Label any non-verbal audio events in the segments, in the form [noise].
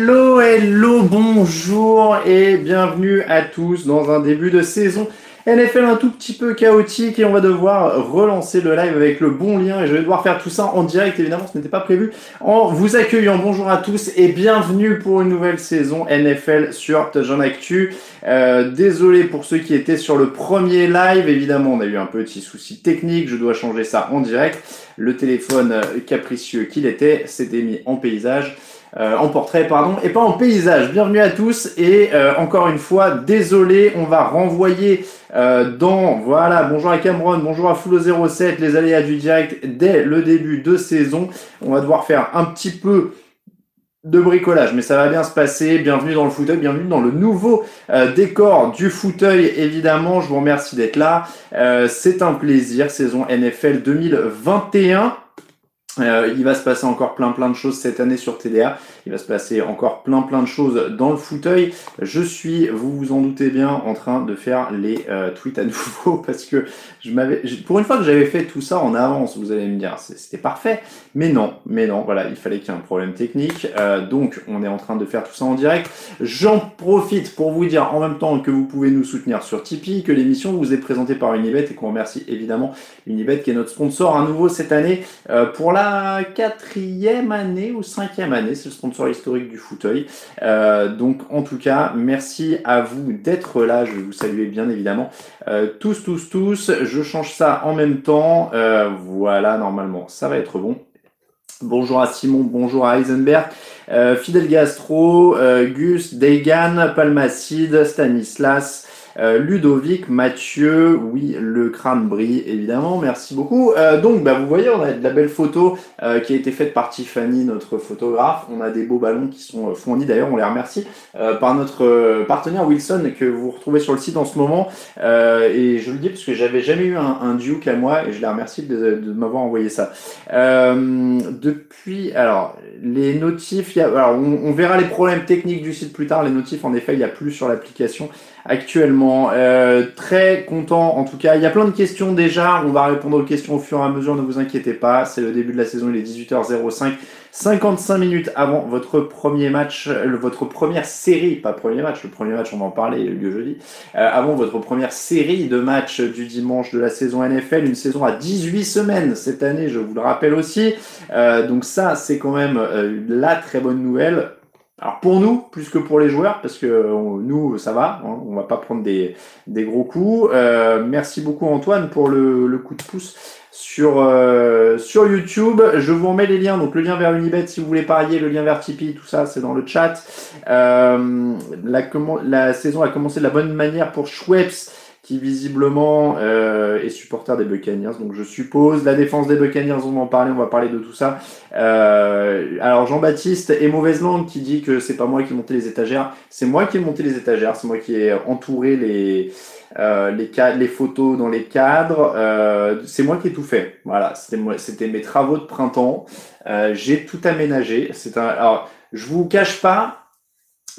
Hello, hello, bonjour et bienvenue à tous dans un début de saison NFL un tout petit peu chaotique et on va devoir relancer le live avec le bon lien et je vais devoir faire tout ça en direct évidemment ce n'était pas prévu. En vous accueillant bonjour à tous et bienvenue pour une nouvelle saison NFL sur Touchdown Actu. Euh, désolé pour ceux qui étaient sur le premier live évidemment on a eu un petit souci technique je dois changer ça en direct. Le téléphone capricieux qu'il était s'était mis en paysage euh, en portrait, pardon, et pas en paysage. Bienvenue à tous et euh, encore une fois, désolé, on va renvoyer euh, dans, voilà, bonjour à Cameron, bonjour à Full 07, les aléas du direct dès le début de saison. On va devoir faire un petit peu de bricolage, mais ça va bien se passer. Bienvenue dans le fauteuil, bienvenue dans le nouveau décor du fauteuil, évidemment. Je vous remercie d'être là. C'est un plaisir, saison NFL 2021. Euh, il va se passer encore plein plein de choses cette année sur TDA. Il va se passer encore plein plein de choses dans le fauteuil. Je suis, vous vous en doutez bien, en train de faire les euh, tweets à [laughs] nouveau parce que je m'avais, pour une fois que j'avais fait tout ça en avance, vous allez me dire, c'était parfait. Mais non, mais non, voilà, il fallait qu'il y ait un problème technique. Euh, donc, on est en train de faire tout ça en direct. J'en profite pour vous dire en même temps que vous pouvez nous soutenir sur Tipeee, que l'émission vous est présentée par Unibet et qu'on remercie évidemment Unibet qui est notre sponsor à nouveau cette année pour la quatrième année ou cinquième année, c'est le sponsor historique du fauteuil. Euh, donc en tout cas, merci à vous d'être là. Je vais vous saluer bien évidemment. Euh, tous, tous, tous. Je change ça en même temps. Euh, voilà, normalement, ça va être bon. Bonjour à Simon, bonjour à Heisenberg, Fidel Gastro, Gus, Degan, Palmacide, Stanislas, euh, Ludovic, Mathieu, oui, le crâne brille, évidemment, merci beaucoup. Euh, donc, bah, vous voyez, on a de la belle photo euh, qui a été faite par Tiffany, notre photographe. On a des beaux ballons qui sont fournis, d'ailleurs, on les remercie, par notre partenaire Wilson, que vous retrouvez sur le site en ce moment. et je le dis parce que j'avais jamais eu un, un, Duke à moi, et je les remercie de, de m'avoir envoyé ça. depuis, alors, les notifs, y a, alors, on, on verra les problèmes techniques du site plus tard. Les notifs, en effet, il n'y a plus sur l'application actuellement. Euh, très content en tout cas. Il y a plein de questions déjà. On va répondre aux questions au fur et à mesure. Ne vous inquiétez pas. C'est le début de la saison. Il est 18h05. 55 minutes avant votre premier match, euh, votre première série, pas premier match, le premier match on va en parler, il a eu lieu jeudi, euh, avant votre première série de matchs du dimanche de la saison NFL, une saison à 18 semaines cette année, je vous le rappelle aussi. donc ça, c'est quand même la très bonne nouvelle. Alors pour nous, plus que pour les joueurs, parce que nous, ça va, hein, on va pas prendre des, gros coups. Euh, merci beaucoup Antoine pour le, coup de pouce sur, euh, sur YouTube. Je vous remets les liens, donc le lien vers Unibet si vous voulez parier, le lien vers Tipeee, tout ça c'est dans le chat. Euh, la, la saison a commencé de la bonne manière pour Schweppes qui visiblement euh, est supporter des Buccaneers. Donc je suppose la défense des Buccaneers, on va en parler, on va parler de tout ça. Euh, alors Jean-Baptiste est mauvaise langue qui dit que c'est pas moi qui ai monté les étagères, c'est moi qui ai monté les étagères, c'est moi qui ai entouré les euh, les, les photos dans les cadres, euh, c'est moi qui ai tout fait. Voilà, c'était mes travaux de printemps. J'ai tout aménagé. C'est un, alors je vous cache pas,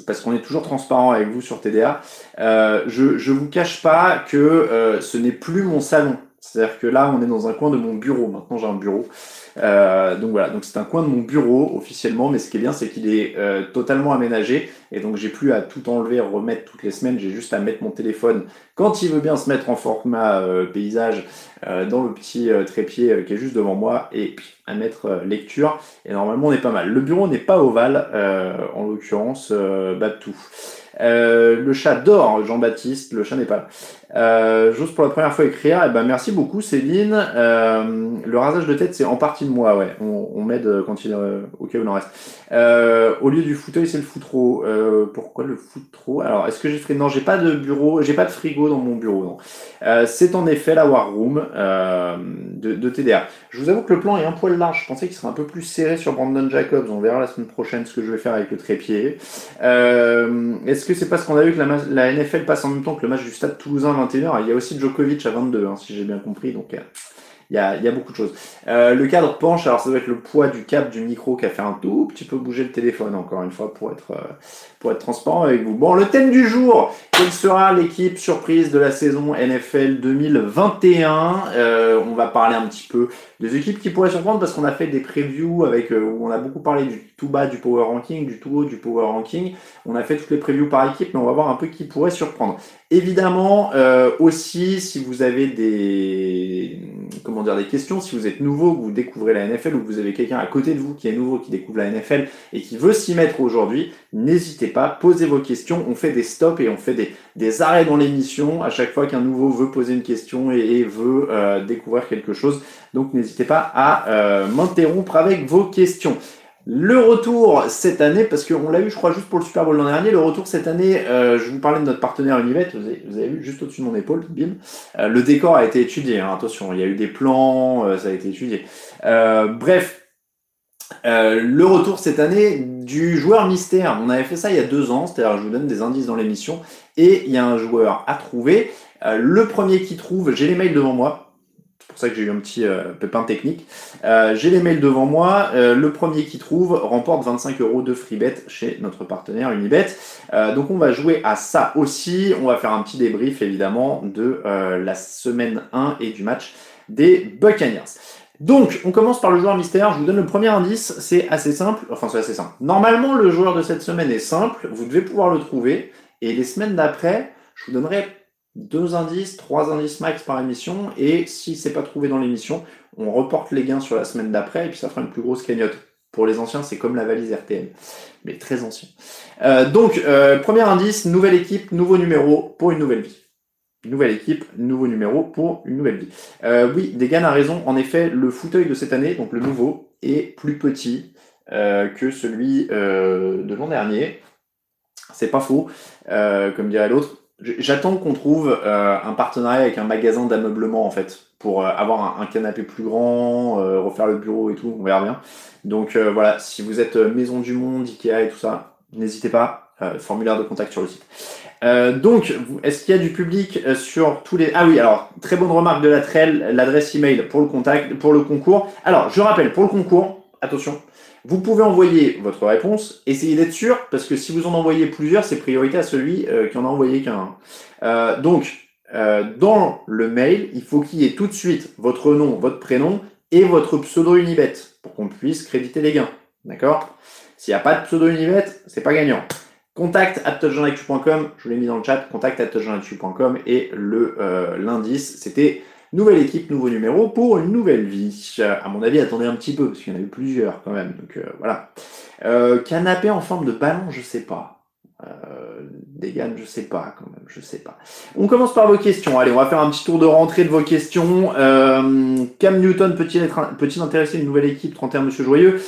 parce qu'on est toujours transparent avec vous sur TDA, euh, je ne vous cache pas que euh, ce n'est plus mon salon. C'est-à-dire que là, on est dans un coin de mon bureau. Maintenant, j'ai un bureau. Euh, donc voilà, donc c'est un coin de mon bureau officiellement, mais ce qui est bien, c'est qu'il est, euh, totalement aménagé et donc j'ai plus à tout enlever, remettre toutes les semaines. J'ai juste à mettre mon téléphone quand il veut bien se mettre en format euh, paysage dans le petit trépied qui est juste devant moi et à mettre lecture. Et normalement, on est pas mal. Le bureau n'est pas ovale, en l'occurrence, bah tout. le chat dort, Jean-Baptiste, le chat n'est pas là. Euh, J'ose pour la première fois écrire. Eh ben, merci beaucoup, Céline. Euh, le rasage de tête, c'est en partie de moi, ouais. On, m'aide quand il, euh, au cas où il en reste. Euh, au lieu du fauteuil, c'est le foutreau. Euh, pourquoi le foutreau Alors, est-ce que j'ai fait? Non, j'ai pas de bureau, j'ai pas de frigo dans mon bureau. Euh, c'est en effet la War Room euh, de, TDR. Je vous avoue que le plan est un poil large. Je pensais qu'il serait un peu plus serré sur Brandon Jacobs. On verra la semaine prochaine ce que je vais faire avec le trépied. Euh, est-ce que c'est parce qu'on a vu que la, la, NFL passe en même temps que le match du Stade Toulousain 21h Il y a aussi Djokovic à 22, hein, si j'ai bien compris. Donc, il y a, beaucoup de choses. Euh, le cadre penche, alors ça doit être le poids du câble du micro qui a fait un tout petit peu bouger le téléphone, encore une fois, pour être, euh, pour être transparent avec vous. Bon, le thème du jour, quelle sera l'équipe surprise de la saison NFL 2021 euh, On va parler un petit peu des équipes qui pourraient surprendre parce qu'on a fait des previews avec où on a beaucoup parlé du tout bas du power ranking, du tout haut du power ranking. On a fait toutes les previews par équipe, mais on va voir un peu qui pourrait surprendre. Évidemment, aussi, si vous avez des comment dire des questions, si vous êtes nouveau, que vous découvrez la NFL ou vous avez quelqu'un à côté de vous qui est nouveau, qui découvre la NFL et qui veut s'y mettre aujourd'hui, n'hésitez pas, posez vos questions. On fait des stops et on fait des, arrêts dans l'émission à chaque fois qu'un nouveau veut poser une question et, et veut euh, découvrir quelque chose. Donc n'hésitez pas à euh, m'interrompre avec vos questions. Le retour cette année, parce qu'on l'a eu, je crois, juste pour le Super Bowl l'an dernier, le retour cette année, euh, je vous parlais de notre partenaire Univet, vous avez, vu juste au-dessus de mon épaule, bim. Euh, le décor a été étudié, hein, attention, il y a eu des plans, euh, ça a été étudié. Bref, le retour cette année du joueur mystère. On avait fait ça il y a deux ans, c'est-à-dire je vous donne des indices dans l'émission, et il y a un joueur à trouver. le premier qui trouve, j'ai les mails devant moi, pour ça que j'ai eu un petit euh, pépin technique. Euh, j'ai les mails devant moi. Euh, le premier qui trouve remporte 25 euros de free bet chez notre partenaire Unibet. Donc on va jouer à ça aussi. On va faire un petit débrief évidemment de la semaine 1 et du match des Buccaneers. Donc, on commence par le joueur mystère. Je vous donne le premier indice. C'est assez simple. Enfin, c'est assez simple. Normalement, le joueur de cette semaine est simple. Vous devez pouvoir le trouver. Et les semaines d'après, je vous donnerai deux indices, trois indices max par émission, et si c'est pas trouvé dans l'émission, on reporte les gains sur la semaine d'après, et puis ça fera une plus grosse cagnotte. Pour les anciens, c'est comme la valise RTM, mais très ancien. Euh, donc, euh, premier indice, nouvelle équipe, nouveau numéro pour une nouvelle vie. Nouvelle équipe, nouveau numéro pour une nouvelle vie. Euh, oui, Degan a raison. En effet, le fauteuil de cette année, donc le nouveau, est plus petit que celui de l'an dernier. C'est pas faux, comme dirait l'autre. J'attends qu'on trouve euh, un partenariat avec un magasin d'ameublement en fait pour euh, avoir un, un, canapé plus grand, euh, refaire le bureau et tout, on verra bien. Donc euh, voilà, si vous êtes euh, Maison du Monde, Ikea et tout ça, n'hésitez pas, euh, formulaire de contact sur le site. donc, est-ce qu'il y a du public sur tous les... Ah oui, alors, très bonne remarque de la trail, l'adresse email pour le contact, pour le concours. Alors, je rappelle, pour le concours, attention, vous pouvez envoyer votre réponse, essayez d'être sûr, parce que si vous en envoyez plusieurs, c'est priorité à celui euh, qui en a envoyé qu'un. Euh, donc, euh, dans le mail, il faut qu'il y ait tout de suite votre nom, votre prénom et votre pseudo Unibet, pour qu'on puisse créditer les gains. D'accord? S'il n'y a pas de pseudo Unibet, c'est pas gagnant. Contact at je vous l'ai mis dans le chat, contact at et l'indice, c'était Nouvelle équipe, nouveau numéro pour une nouvelle vie. À mon avis, attendez un petit peu, parce qu'il y en a eu plusieurs quand même. Donc euh, voilà. Euh, canapé en forme de ballon, je sais pas. Euh, Degan, je sais pas quand même, je sais pas. On commence par vos questions. Allez, on va faire un petit tour de rentrée de vos questions. Euh, Cam Newton peut-il être, peut-il intéresser une nouvelle équipe 31 Monsieur Joyeux?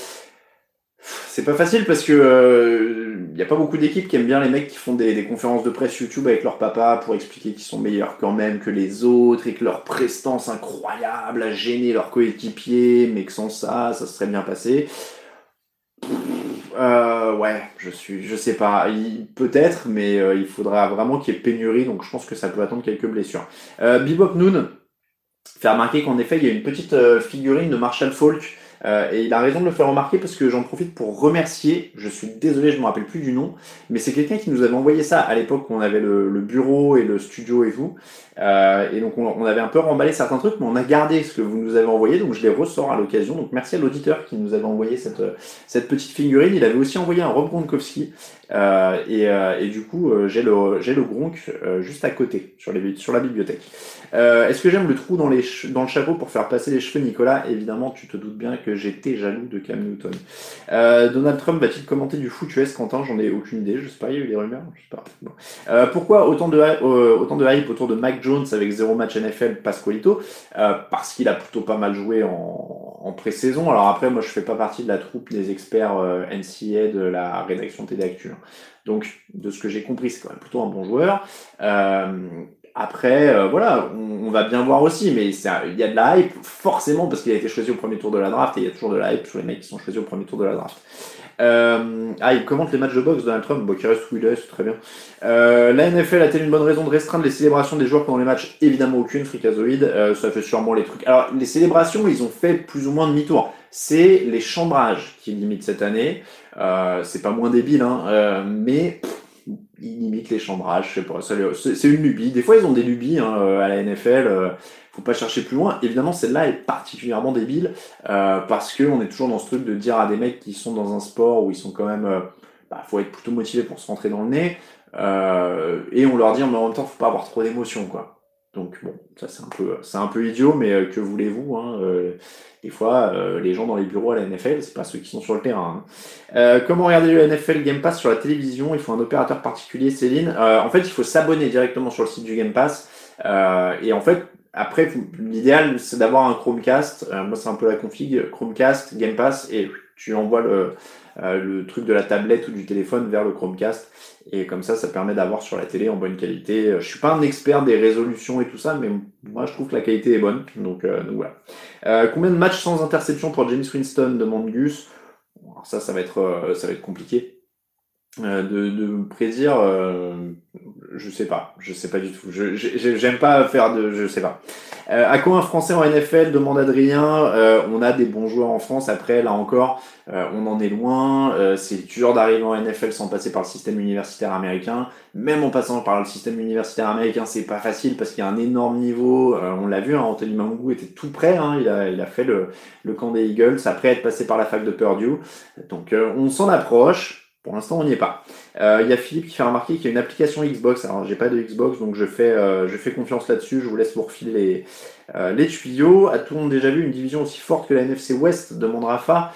C'est pas facile parce que il euh, y a pas beaucoup d'équipes qui aiment bien les mecs qui font des, des, conférences de presse YouTube avec leur papa pour expliquer qu'ils sont meilleurs quand même que les autres et que leur prestance incroyable a gêné leurs coéquipiers, mais que sans ça, ça serait bien passé. Euh, ouais, je suis, je sais pas, peut-être, mais euh, il faudra vraiment qu'il y ait pénurie, donc je pense que ça peut attendre quelques blessures. Euh, Bebop Noon fait remarquer qu'en effet, il y a une petite euh, figurine de Marshall Falk euh, et il a raison de le faire remarquer parce que j'en profite pour remercier, je suis désolé, je me rappelle plus du nom, mais c'est quelqu'un qui nous avait envoyé ça à l'époque où on avait le, bureau et le studio et tout. Euh, et donc on, avait un peu remballé certains trucs, mais on a gardé ce que vous nous avez envoyé, donc je les ressors à l'occasion. Donc merci à l'auditeur qui nous avait envoyé cette, petite figurine. Il avait aussi envoyé un Rob Gronkowski. Euh, et, du coup, j'ai le, Gronk juste à côté, sur, la bibliothèque. Est-ce que j'aime le trou dans le chapeau pour faire passer les cheveux, Nicolas? Évidemment, tu te doutes bien que j'étais jaloux de Cam Newton. Euh, Donald Trump va-t-il commenter du foot US, Quentin? J'en ai aucune idée, je sais pas, il y a eu des rumeurs, je sais pas. Euh, pourquoi autant de, euh, autant de hype autour de Mac Jones avec zéro match NFL Pasqualito? Parce qu'il a plutôt pas mal joué en, en pré-saison. Alors après, moi je fais pas partie de la troupe des experts NCA de la rédaction TD Actu. Hein. Donc, de ce que j'ai compris, c'est quand même plutôt un bon joueur. Après, euh, voilà, on, va bien voir aussi, mais il y a de la hype, forcément, parce qu'il a été choisi au premier tour de la draft, et il y a toujours de la hype sur les mecs qui sont choisis au premier tour de la draft. Euh, ah, il commente les matchs de boxe, Donald Trump, bon, qui reste où il est, c'est très bien. Euh, la NFL a-t-elle une bonne raison de restreindre les célébrations des joueurs pendant les matchs? Évidemment aucune, fricazoïde, ça fait sûrement les trucs. Alors, les célébrations, ils ont fait plus ou moins demi-tour. C'est les chambrages qui limitent cette année. C'est pas moins débile, hein, mais ils limitent les chambrages, je sais pas, c'est une lubie. Des fois, ils ont des lubies hein, euh, à la NFL. Euh, faut pas chercher plus loin. Évidemment, celle-là est particulièrement débile euh, parce que on est toujours dans ce truc de dire à des mecs qui sont dans un sport où ils sont quand même, bah, faut être plutôt motivé pour se rentrer dans le nez, et on leur dit mais en même temps, faut pas avoir trop d'émotions, quoi. Donc bon, ça c'est un peu, c'est un peu idiot, mais euh, que voulez-vous hein, euh, Des fois, euh, les gens dans les bureaux à la NFL, c'est pas ceux qui sont sur le terrain. Hein. comment regarder le NFL Game Pass sur la télévision? Il faut un opérateur particulier, Céline. en fait, il faut s'abonner directement sur le site du Game Pass. et en fait, après, l'idéal, c'est d'avoir un Chromecast. moi, c'est un peu la config Chromecast, Game Pass, et tu envoies le, le truc de la tablette ou du téléphone vers le Chromecast. Et comme ça, ça permet d'avoir sur la télé en bonne qualité. Euh, je suis pas un expert des résolutions et tout ça, mais moi je trouve que la qualité est bonne. Donc, euh, voilà. Euh, combien de matchs sans interception pour James Winston demande Gus. Ça, ça va être, euh, ça va être compliqué. Euh, de, de prédire, euh, je sais pas, je sais pas du tout. Je j'aime pas faire de, je sais pas. Euh, à quoi un Français en NFL demande Adrien. Euh, on a des bons joueurs en France. Après, là encore, euh, on en est loin. c'est dur d'arriver en NFL sans passer par le système universitaire américain. Même en passant par le système universitaire américain, c'est pas facile parce qu'il y a un énorme niveau. on l'a vu, hein, Anthony Mangou était tout prêt. Hein, il a, il a fait le, le camp des Eagles après être passé par la fac de Purdue. Donc, on s'en approche. Pour l'instant, on n'y est pas. Euh, il y a Philippe qui fait remarquer qu'il y a une application Xbox. Alors, j'ai pas de Xbox, donc je fais, euh, je fais confiance là-dessus. Je vous laisse vous refiler les, euh, les tuyaux. A tout le monde déjà vu une division aussi forte que la NFC West demande Rafa?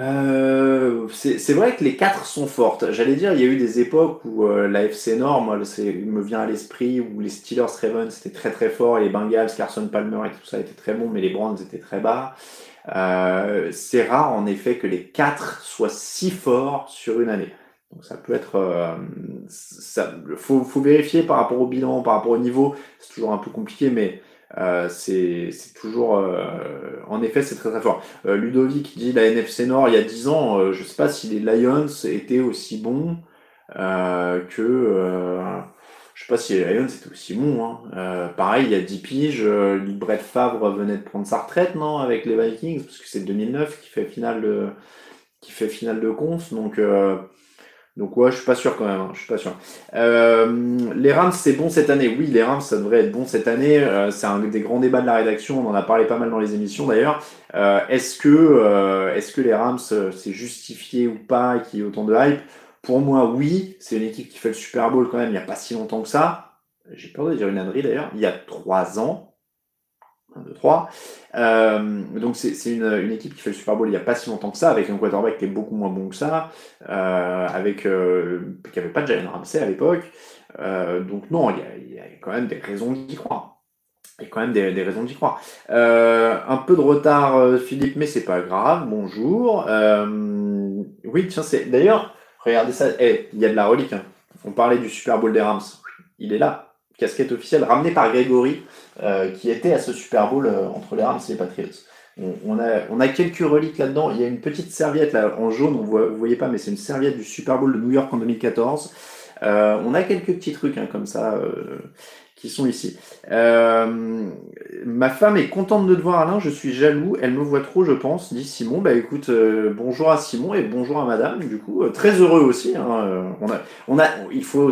Euh, c'est vrai que les quatre sont fortes. J'allais dire, il y a eu des époques où euh, la FC Nord, moi, il me vient à l'esprit, où les Steelers Ravens c'était très très fort, et les Bengals, Carson Palmer et tout ça était très bon, mais les Browns étaient très bas. Euh, c'est rare en effet que les quatre soient si forts sur une année. Donc ça peut être, euh, ça, faut, faut vérifier par rapport au bilan, par rapport au niveau. C'est toujours un peu compliqué, mais euh, c'est toujours, euh, en effet, c'est très très fort. Euh, Ludovic dit la NFC Nord il y a 10 ans, euh, je sais pas si les Lions étaient aussi bons que je sais pas si les Lions étaient aussi bons. Hein. Euh, pareil, il y a 10 piges, euh, Brett Favre venait de prendre sa retraite, non, avec les Vikings, parce que c'est 2009 qui fait finale de, qui fait finale de conf, donc, euh, donc ouais, je suis pas sûr quand même, hein, je suis pas sûr. Euh, les Rams, c'est bon cette année. Oui, les Rams, ça devrait être bon cette année. C'est un des grands débats de la rédaction. On en a parlé pas mal dans les émissions d'ailleurs. Est-ce que, est-ce que les Rams, c'est justifié ou pas qu'il y ait autant de hype? Pour moi, oui, c'est une équipe qui fait le Super Bowl quand même il n'y a pas si longtemps que ça. J'ai peur de dire une ânerie d'ailleurs, il y a trois ans. Un, deux, trois. Euh, donc c'est une, une, équipe qui fait le Super Bowl il n'y a pas si longtemps que ça, avec un quarterback qui est beaucoup moins bon que ça, euh, avec euh, qui n'avait pas de Jalen Ramsey à l'époque. Euh, donc non, il y, y, a, quand même des raisons d'y croire. Il y a quand même des, des raisons d'y croire. Euh, un peu de retard, Philippe, mais c'est pas grave. Bonjour. oui, tiens, c'est d'ailleurs. Regardez ça, hey, il y a de la relique. Hein. On parlait du Super Bowl des Rams. Il est là. Casquette officielle ramenée par Grégory, euh, qui était à ce Super Bowl euh, entre les Rams et les Patriots. On, on, a, on a quelques reliques là-dedans. Il y a une petite serviette là en jaune, on voit, vous voyez pas, mais c'est une serviette du Super Bowl de New York en 2014. Euh, on a quelques petits trucs hein, comme ça. Euh, qui sont ici. Euh, ma femme est contente de te voir Alain, je suis jaloux, elle me voit trop je pense, dit Simon. Bah écoute, euh, bonjour à Simon et bonjour à madame, du coup, euh, très heureux aussi. Hein, euh, on a, on a, il faut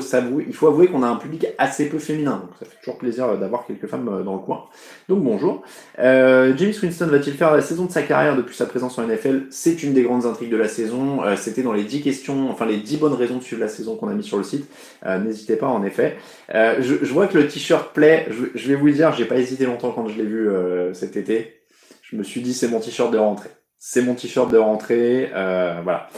avouer qu'on a un public assez peu féminin, donc ça fait toujours plaisir d'avoir quelques femmes dans le coin. Donc bonjour. James Winston va-t-il faire la saison de sa carrière depuis sa présence en NFL C'est une des grandes intrigues de la saison. C'était dans les 10 questions, enfin les 10 bonnes raisons de suivre la saison qu'on a mis sur le site. N'hésitez pas en effet. Je, vois que le t-shirt. Je, vais vous le dire, j'ai pas hésité longtemps quand je l'ai vu euh, cet été. Je me suis dit, c'est mon t-shirt de rentrée. C'est mon t-shirt de rentrée. Euh, voilà.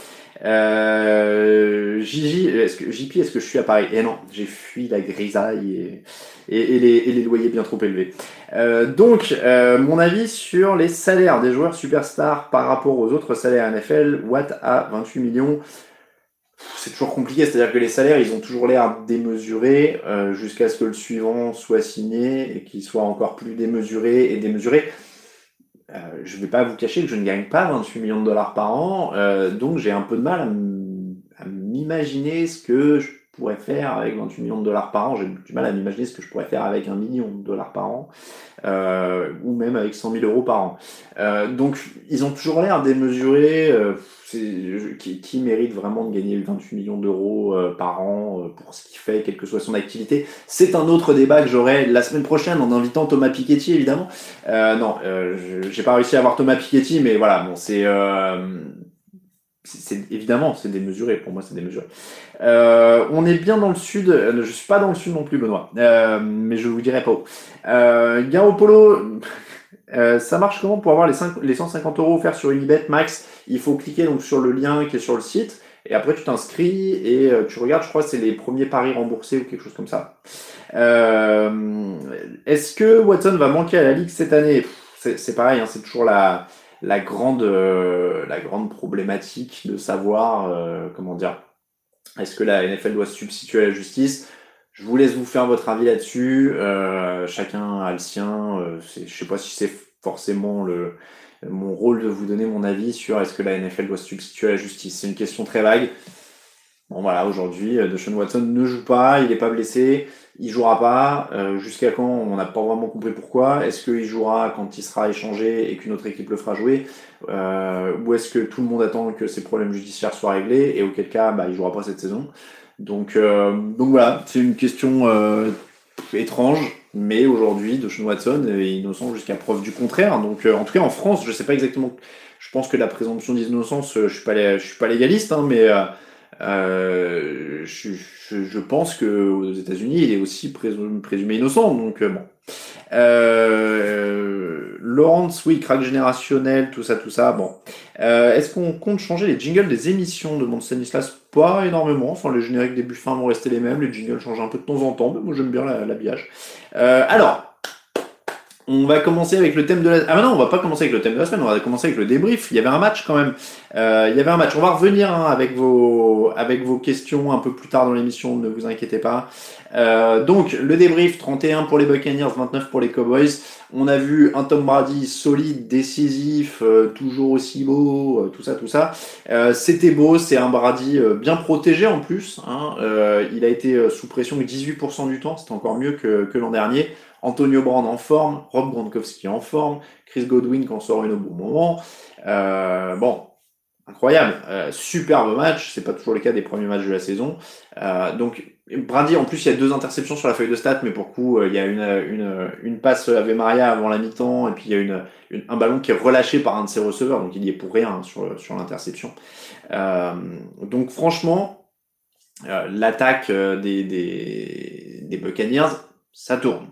Euh, est-ce que, JP, est-ce que je suis à Paris? Eh non, j'ai fui la grisaille et, les, loyers bien trop élevés. Euh, donc, mon avis sur les salaires des joueurs superstars par rapport aux autres salaires NFL, Watt à 28 millions. C'est toujours compliqué, c'est-à-dire que les salaires, ils ont toujours l'air démesurés euh, jusqu'à ce que le suivant soit signé et qu'il soit encore plus démesuré et démesuré. Euh, je ne vais pas vous cacher que je ne gagne pas 28 millions de dollars par an, euh, donc j'ai un peu de mal à m'imaginer ce que je pourrais faire avec 28 millions de dollars par an. J'ai du mal à m'imaginer ce que je pourrais faire avec un million de dollars par an, euh, ou même avec 100 000 euros par an. Euh, donc ils ont toujours l'air démesurés. Euh, qui, qui, mérite vraiment de gagner 28 millions d'euros euh, par an euh, pour ce qu'il fait, quelle que soit son activité C'est un autre débat que j'aurai la semaine prochaine en invitant Thomas Piketty, évidemment. Euh, non, j'ai pas réussi à avoir Thomas Piketty, mais voilà, bon, c'est c'est évidemment c'est démesuré. Pour moi c'est démesuré. Euh, on est bien dans le sud. Je suis pas dans le sud non plus Benoît. Euh, mais je vous dirai pas où. Euh, Polo [laughs] euh, ça marche comment pour avoir les, 5, les 150 euros offerts sur Unibet max? Il faut cliquer donc sur le lien qui est sur le site et après tu t'inscris et euh, tu regardes, je crois c'est les premiers paris remboursés ou quelque chose comme ça. Euh, Est-ce que Watson va manquer à la ligue cette année? C'est pareil, hein, c'est toujours la, la grande euh, la grande problématique de savoir euh, comment dire. Est-ce que la NFL doit se substituer à la justice? Je vous laisse vous faire votre avis là-dessus. Euh, chacun a le sien. Je sais pas si c'est forcément le, mon rôle de vous donner mon avis sur est-ce que la NFL doit se substituer à la justice. C'est une question très vague. Bon voilà, aujourd'hui, Deshaun Watson ne joue pas, il n'est pas blessé, il jouera pas. Euh, Jusqu'à quand On n'a pas vraiment compris pourquoi. Est-ce qu'il jouera quand il sera échangé et qu'une autre équipe le fera jouer euh, Ou est-ce que tout le monde attend que ses problèmes judiciaires soient réglés et auquel cas bah, il jouera pas cette saison donc, euh, donc voilà, c'est une question étrange, mais aujourd'hui, de Watson est innocent jusqu'à preuve du contraire. Donc, en tout cas, en France, je sais pas exactement. Je pense que la présomption d'innocence, je suis pas, je suis pas légaliste, hein, mais euh, je, je, je, pense que aux États-Unis, il est aussi présumé, innocent. Donc bon. Euh, Laurence, oui, crack générationnel, tout ça, tout ça. Bon. Euh, Est-ce qu'on compte changer les jingles des émissions de Mont Stanislas Pas énormément. Enfin, les génériques des buffins vont rester les mêmes. Les jingles changent un peu de temps en temps. Mais moi, j'aime bien l'habillage. Euh, alors, on va commencer avec le thème de la... Ah non, on va pas commencer avec le thème de la semaine, on va commencer avec le débrief. Il y avait un match quand même. Euh, il y avait un match. On va revenir hein, avec, vos... avec vos questions un peu plus tard dans l'émission, ne vous inquiétez pas. Euh, donc, le débrief, 31 pour les Buccaneers, 29 pour les Cowboys. On a vu un Tom Brady solide, décisif, euh, toujours aussi beau, tout ça, tout ça. C'était beau, c'est un Brady bien protégé en plus. Hein. il a été sous pression 18% du temps, c'était encore mieux que, que l'an dernier. Antonio Brown en forme, Rob Gronkowski en forme, Chris Godwin quand sort une au bon moment. Euh, bon, incroyable, euh, superbe match. C'est pas toujours le cas des premiers matchs de la saison. Euh, donc Brady, en plus, il y a deux interceptions sur la feuille de stats, mais pour coup, il y a une, une, une passe à Maria avant la mi-temps, et puis il y a une, un ballon qui est relâché par un de ses receveurs, donc il y est pour rien sur, sur l'interception. donc franchement, l'attaque des, des, des Buccaneers, ça tourne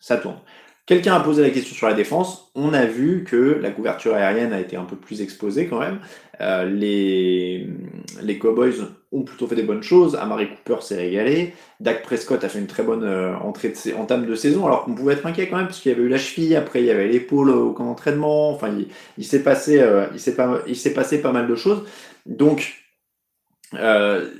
ça tourne. Quelqu'un a posé la question sur la défense. On a vu que la couverture aérienne a été un peu plus exposée quand même. Euh, les, les Cowboys ont plutôt fait des bonnes choses. Amari Cooper s'est régalé. Dak Prescott a fait une très bonne euh, entrée de entame de saison, alors qu'on pouvait être inquiet quand même, parce qu'il y avait eu la cheville, après il y avait l'épaule au camp d'entraînement. Enfin, il, s'est passé, euh, il s'est pas, passé pas mal de choses. Donc, euh,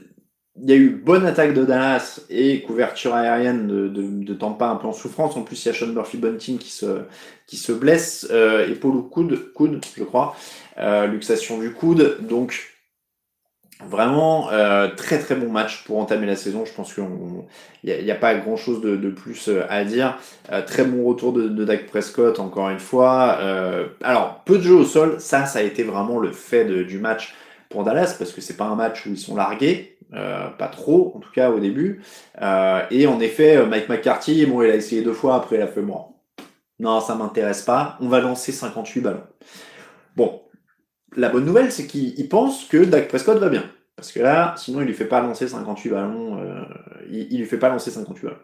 il y a eu bonne attaque de Dallas et couverture aérienne de, de, Tampa un peu en souffrance. En plus, il y a Sean Murphy Bunting qui se, qui se blesse, euh, épaule ou coude, coude, je crois, euh, luxation du coude. Donc, vraiment, euh, très très bon match pour entamer la saison. Je pense qu'il n'y a, pas grand chose de, plus euh, à dire. Euh, très bon retour de, de Dak Prescott, encore une fois. Euh, alors, peu de jeux au sol, ça, ça a été vraiment le fait du match pour Dallas parce que c'est pas un match où ils sont largués. Euh, pas trop, en tout cas au début. Euh, et en effet, Mike McCarthy, bon, il a essayé deux fois, après il a fait moi. Non, ça m'intéresse pas. On va lancer 58 ballons. Bon, la bonne nouvelle, c'est qu'il pense que Dak Prescott va bien. Parce que là, sinon, il lui fait pas lancer 58 ballons. Euh, il, il lui fait pas lancer 58 ballons.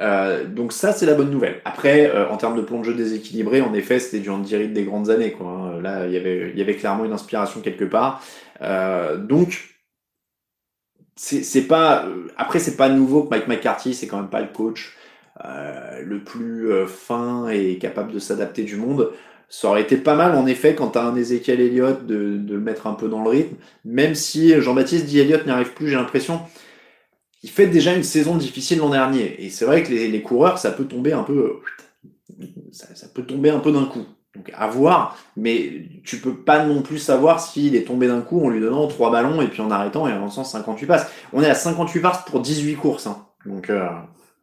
Euh, donc ça, c'est la bonne nouvelle. Après, euh, en termes de plan de jeu déséquilibré, en effet, c'était du Andy Reid des grandes années. Quoi, hein. Là, il y, avait, clairement une inspiration quelque part. Euh, donc, c'est pas. Après, c'est pas nouveau que Mike McCarthy, c'est quand même pas le coach le plus fin et capable de s'adapter du monde. Ça aurait été pas mal, en effet, quand tu as un Ezekiel Elliott, de, de, le mettre un peu dans le rythme. Même si Jean-Baptiste dit Elliott n'y arrive plus, j'ai l'impression. Il fait déjà une saison difficile l'an dernier. Et c'est vrai que les, les, coureurs, ça peut tomber un peu. Ça, ça peut tomber un peu d'un coup. Donc à voir, mais tu peux pas non plus savoir s'il est tombé d'un coup en lui donnant trois ballons et puis en arrêtant et en lançant 58 passes. On est à 58 passes pour 18 courses. Hein. Donc euh,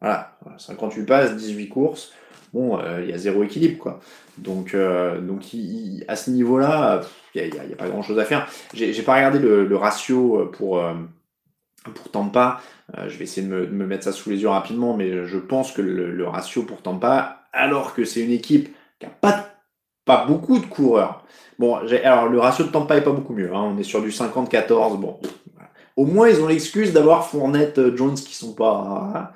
voilà, 58 passes, 18 courses. Bon, euh, il y a zéro équilibre quoi. Donc, euh, donc il, à ce niveau-là, il n'y a, a, pas grand-chose à faire. J'ai pas regardé le, le ratio pour, euh, pour Tampa. Euh, je vais essayer de me, de me, mettre ça sous les yeux rapidement, mais je pense que le, le ratio pour Tampa, alors que c'est une équipe qui n'a pas, pas beaucoup de coureurs. Bon, alors le ratio de Tampa est pas beaucoup mieux. Hein. On est sur du 50-14. Bon, au moins ils ont l'excuse d'avoir Fournette, Jones qui sont pas.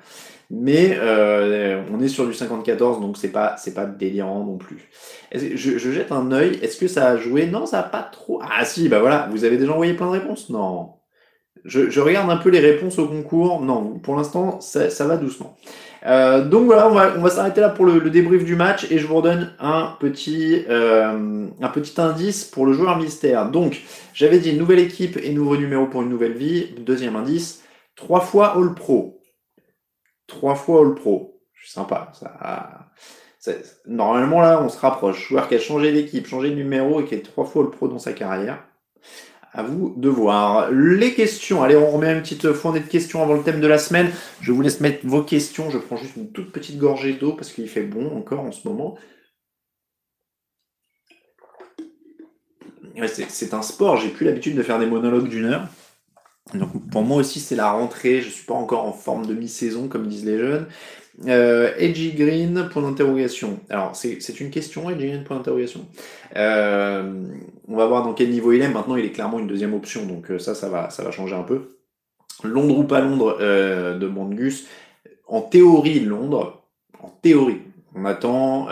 Mais euh, on est sur du 54, donc c'est pas c'est pas délirant non plus. Je, je, jette un œil. Est-ce que ça a joué? Non, ça a pas trop. Ah si, bah voilà. Vous avez déjà envoyé plein de réponses? Non. Je, je regarde un peu les réponses au concours. Non, pour l'instant, ça, ça, va doucement. Euh, donc voilà, on va, on va s'arrêter là pour le, le, débrief du match et je vous redonne un petit, euh, un petit indice pour le joueur mystère. Donc, j'avais dit nouvelle équipe et nouveau numéro pour une nouvelle vie. Deuxième indice, trois fois All Pro trois fois All Pro. Sympa. Ça, normalement, là, on se rapproche. Joueur qui a changé d'équipe, changé de numéro et qui est trois fois All Pro dans sa carrière. À vous de voir. Les questions. Allez, on remet une petite fournée de questions avant le thème de la semaine. Je vous laisse mettre vos questions. Je prends juste une toute petite gorgée d'eau parce qu'il fait bon encore en ce moment. c'est un sport. J'ai plus l'habitude de faire des monologues d'une heure. Donc pour moi aussi c'est la rentrée, je suis pas encore en forme de mi-saison comme disent les jeunes. Euh, Edgy Green, point d'interrogation. Alors c'est une question, Edgy Green, point d'interrogation. Euh, on va voir dans quel niveau il est. Maintenant il est clairement une deuxième option, donc euh, ça, ça va, ça va changer un peu. Londres ou pas Londres euh, de Gus. En théorie Londres, en théorie, on attend,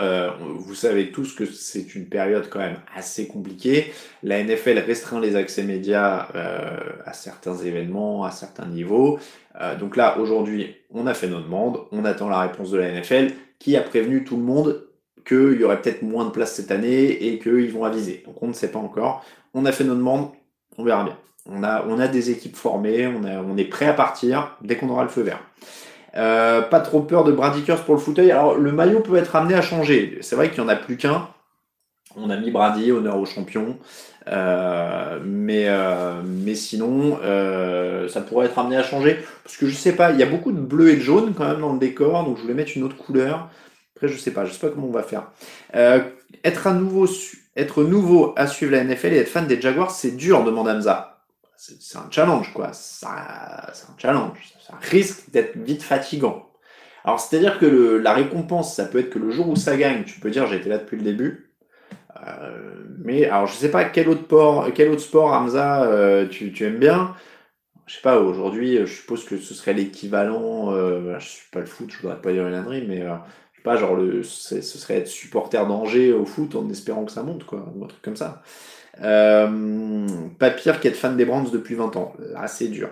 vous savez tous que c'est une période quand même assez compliquée. La NFL restreint les accès médias à certains événements, à certains niveaux. Donc là, aujourd'hui, on a fait nos demandes, on attend la réponse de la NFL qui a prévenu tout le monde qu'il y aurait peut-être moins de place cette année et qu'ils vont aviser. Donc on ne sait pas encore. On a fait nos demandes, on verra bien. On a, des équipes formées, on, est prêt à partir dès qu'on aura le feu vert. Euh, pas trop peur de Brady pour le fauteuil. Alors le maillot peut être amené à changer. C'est vrai qu'il n'y en a plus qu'un. On a mis Brady, honneur au champion. Euh, mais, euh, mais sinon, euh, ça pourrait être amené à changer. Parce que je sais pas, il y a beaucoup de bleu et de jaune quand même dans le décor. Donc je voulais mettre une autre couleur. Après, je sais pas, je sais pas comment on va faire. Euh, être, à nouveau, être nouveau à suivre la NFL et être fan des Jaguars, c'est dur, demande Hamza c'est un challenge, quoi. C'est un challenge. Ça risque d'être vite fatigant. Alors, c'est-à-dire que la récompense, ça peut être que le jour où ça gagne, tu peux dire j'ai été là depuis le début. Euh, mais alors, je sais pas quel autre, sport, quel autre sport, Hamza, euh, tu, aimes bien. Je sais pas, aujourd'hui, je suppose que ce serait l'équivalent. Euh, je suis pas le foot, je voudrais pas dire une ânerie, mais euh, je sais pas, genre, le, ce serait être supporter d'Angers au foot en espérant que ça monte, quoi, ou un truc comme ça. Euh, pas pire qu'être fan des Browns depuis 20 ans. Là, c'est dur.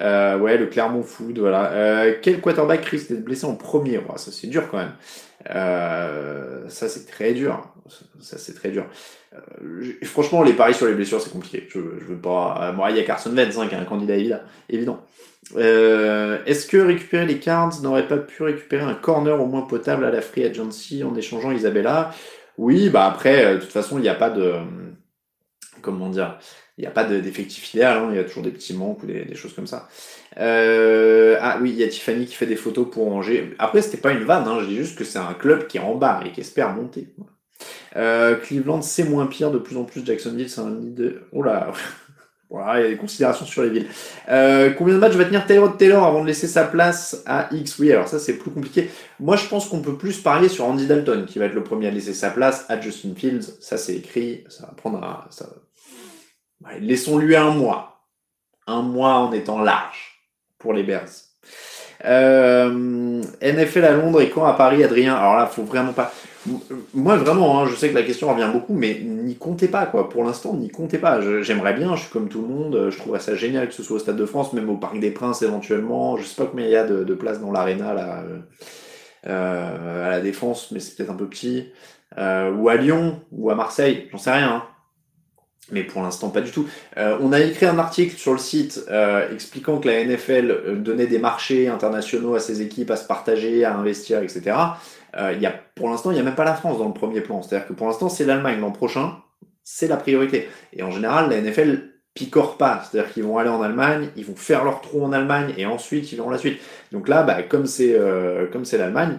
Euh, ouais, le Clermont Foot, voilà. Euh, quel quarterback risque d'être blessé en premier? Ouais, Ça, c'est dur quand même. Euh, ça, c'est très dur. Ça, c'est très dur. Euh, franchement, les paris sur les blessures, c'est compliqué. Je, veux pas. Moi, il y a Carson Wentz, hein, qui est un candidat évident. évident. Est-ce que récupérer les Cards n'aurait pas pu récupérer un corner au moins potable à la Free Agency en échangeant Isabella? Oui, bah après, de toute façon, il n'y a pas de comment dire, il n'y a pas d'effectif idéal, hein, il y a toujours des petits manques ou des, choses comme ça. Euh, ah oui, il y a Tiffany qui fait des photos pour Angers. Après, c'était pas une vanne, hein, je dis juste que c'est un club qui est en bas et qui espère monter. Euh, Cleveland, c'est moins pire, de plus en plus Jacksonville, c'est un nid de... Oh là [laughs] voilà, il y a des considérations sur les villes. Euh, combien de matchs va tenir Taylor Taylor avant de laisser sa place à X? Oui, alors ça c'est plus compliqué. Moi je pense qu'on peut plus parier sur Andy Dalton qui va être le premier à laisser sa place à Justin Fields. Ça c'est écrit, ça va prendre un, ça, laissons-lui un mois. un mois en étant large pour les Bears. Euh, NFL à Londres et quand à Paris, Adrien? Alors là, faut vraiment pas. Moi, vraiment, hein, je sais que la question revient beaucoup, mais n'y comptez pas, quoi. Pour l'instant, n'y comptez pas. J'aimerais bien, je suis comme tout le monde, je trouverais ça génial que ce soit au Stade de France, même au Parc des Princes éventuellement. Je sais pas combien il y a de, de places dans l'aréna, là, euh, à la Défense, mais c'est peut-être un peu petit. Euh, ou à Lyon, ou à Marseille, j'en sais rien. Hein mais pour l'instant pas du tout. Euh, on a écrit un article sur le site euh, expliquant que la NFL euh, donnait des marchés internationaux à ses équipes à se partager, à investir, etc. Il y a, pour l'instant, il n'y a même pas la France dans le premier plan. C'est-à-dire que pour l'instant, c'est l'Allemagne. L'an prochain, c'est la priorité. Et en général, la NFL picore pas. C'est-à-dire qu'ils vont aller en Allemagne, ils vont faire leur trou en Allemagne et ensuite ils verront la suite. Donc là, bah, comme c'est comme c'est l'Allemagne,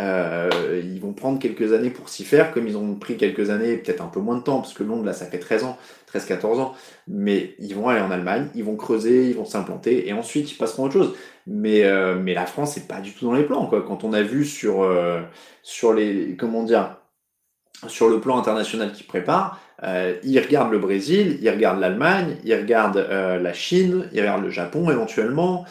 euh, ils vont prendre quelques années pour s'y faire, comme ils ont pris quelques années, peut-être un peu moins de temps, parce que Londres, là, ça fait 13 ans, 13-14 ans, mais ils vont aller en Allemagne, ils vont creuser, ils vont s'implanter, et ensuite ils passeront à autre chose. Mais, euh, mais la France, c'est pas du tout dans les plans, quoi. Quand on a vu sur, euh, sur les, comment dire, sur le plan international qu'ils préparent, euh, ils regardent le Brésil, ils regardent l'Allemagne, ils regardent la Chine, ils regardent le Japon éventuellement,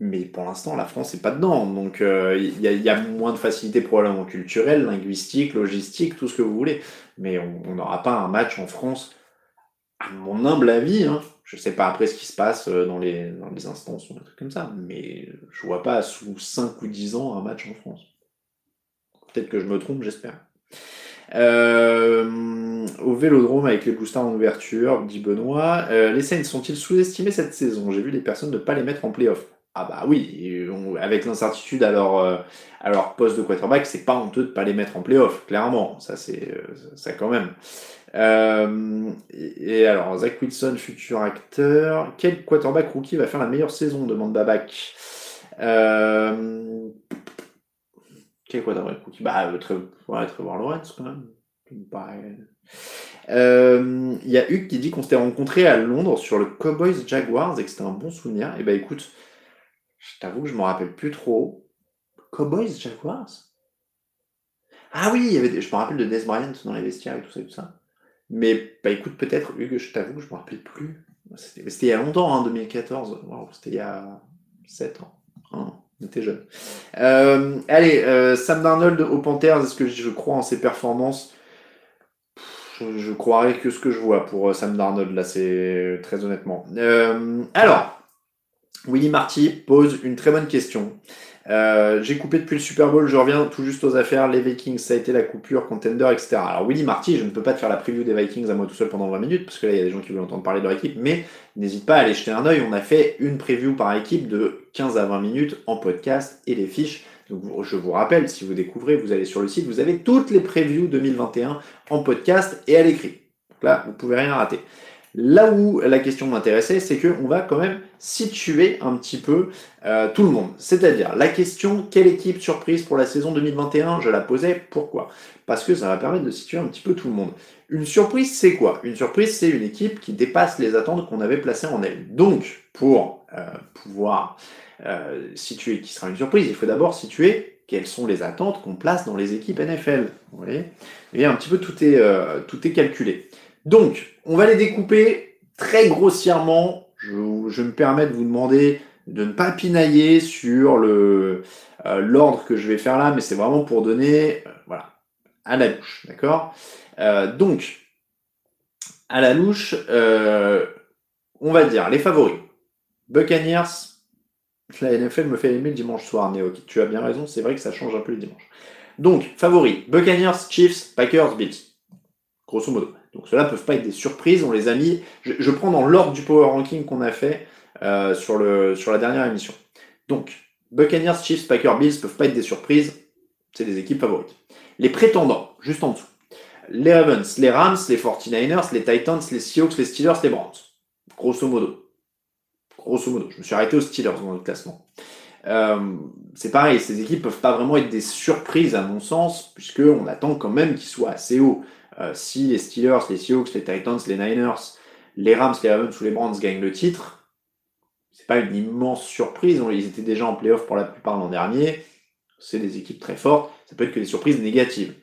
mais pour l'instant, la France n'est pas dedans. Donc, euh, il y, a moins de facilité probablement culturelle, linguistique, logistique, tout ce que vous voulez. Mais on n'aura pas un match en France, à mon humble avis. Hein. Je ne sais pas après ce qui se passe euh, dans les, dans les instances ou un truc comme ça, mais je vois pas sous 5 ou 10 ans un match en France. Peut-être que je me trompe, j'espère. Euh, au Vélodrome avec les boosters en ouverture, dit Benoît. les Saints sont-ils sous-estimés cette saison? J'ai vu des personnes ne pas les mettre en playoff. Ah bah oui, avec l'incertitude à leur, euh, poste de quarterback, c'est pas honteux de pas les mettre en playoff, clairement. Ça c'est euh, ça quand même. Euh, et, alors Zach Wilson, futur acteur, quel quarterback rookie va faire la meilleure saison demande Babac. Euh, quel quarterback rookie? Bah Trevor, ouais, Trevor Lawrence quand même. Il y a Hugues qui dit qu'on s'était rencontré à Londres sur le Cowboys Jaguars et que c'était un bon souvenir. Et eh bah écoute, je t'avoue que je me rappelle plus trop. Cowboys, Jaguars Ah oui, il y avait je me rappelle de Des Bryant dans les vestiaires et tout ça tout ça. Mais bah écoute, peut-être, Hugues, je t'avoue que je me rappelle plus. C'était il y a longtemps, hein, 2014. c'était il y a 7 ans. On était jeune. Euh, allez, euh, Sam Darnold aux Panthers, est-ce que je crois en ses performances? Je, je, croirais que ce que je vois pour euh, Sam Darnold, là, c'est très honnêtement. alors, Willy Marty pose une très bonne question. Euh, j'ai coupé depuis le Super Bowl, je reviens tout juste aux affaires. Les Vikings, ça a été la coupure, contender, etc. Alors, Willy Marty, je ne peux pas te faire la preview des Vikings à moi tout seul pendant 20 minutes, parce que là, il y a des gens qui veulent entendre parler de leur équipe, mais n'hésite pas à aller jeter un oeil. On a fait une preview par équipe de 15 à 20 minutes en podcast et les fiches. Donc, je vous rappelle, si vous découvrez, vous allez sur le site, vous avez toutes les previews 2021 en podcast et à l'écrit. Donc là, vous pouvez rien rater. Là où la question m'intéressait, c'est qu'on va quand même situer un petit peu euh, tout le monde. C'est-à-dire la question quelle équipe surprise pour la saison 2021 Je la posais pourquoi? Parce que ça va permettre de situer un petit peu tout le monde. Une surprise, c'est quoi? Une surprise, c'est une équipe qui dépasse les attentes qu'on avait placées en elle. Donc, pour euh, pouvoir euh, situer qui sera une surprise, il faut d'abord situer quelles sont les attentes qu'on place dans les équipes NFL. Vous voyez? Et un petit peu tout est, tout est calculé. Donc, on va les découper très grossièrement. Je, me permets de vous demander de ne pas pinailler sur le euh, l'ordre que je vais faire là, mais c'est vraiment pour donner, euh, voilà, à la louche, d'accord? Euh, Donc, à la louche, on va dire les favoris. Buccaneers, la NFL me fait aimer le dimanche soir, Néo. Tu as bien raison, c'est vrai que ça change un peu le dimanche. Donc, favoris, Buccaneers, Chiefs, Packers, Bills. Grosso modo. Donc ceux-là peuvent pas être des surprises, on les a mis, je, prends dans l'ordre du power ranking qu'on a fait euh, sur, la dernière émission. Donc, Buccaneers, Chiefs, Packers, Bills peuvent pas être des surprises, c'est des équipes favorites. Les prétendants, juste en dessous. Les Ravens, les Rams, les 49ers, les Titans, les Seahawks, les Steelers, les Browns. Grosso modo. Grosso modo. Je me suis arrêté aux Steelers dans le classement. Euh, c'est pareil, ces équipes peuvent pas vraiment être des surprises à mon sens, puisqu'on attend quand même qu'ils soient assez hauts. Euh, si les Steelers, les Seahawks, les Titans, les Niners, les Rams, les Ravens ou les Browns gagnent le titre, c'est pas une immense surprise. Ils étaient déjà en playoff pour la plupart l'an dernier. C'est des équipes très fortes. Ça peut être que des surprises négatives.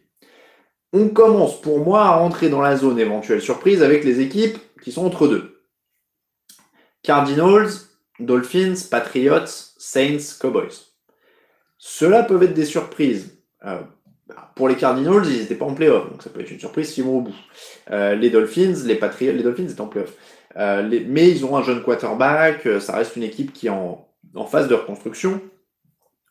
On commence pour moi à rentrer dans la zone éventuelle surprise avec les équipes qui sont entre deux. Cardinals, Dolphins, Patriots, Saints, Cowboys. Ceux-là peuvent être des surprises. Euh, pour les Cardinals, ils n'étaient pas en playoff, donc ça peut être une surprise s'ils vont au bout. Euh, les Dolphins, les Patriots, les Dolphins étaient en playoff. Euh, mais ils ont un jeune quarterback, ça reste une équipe qui est en, en phase de reconstruction.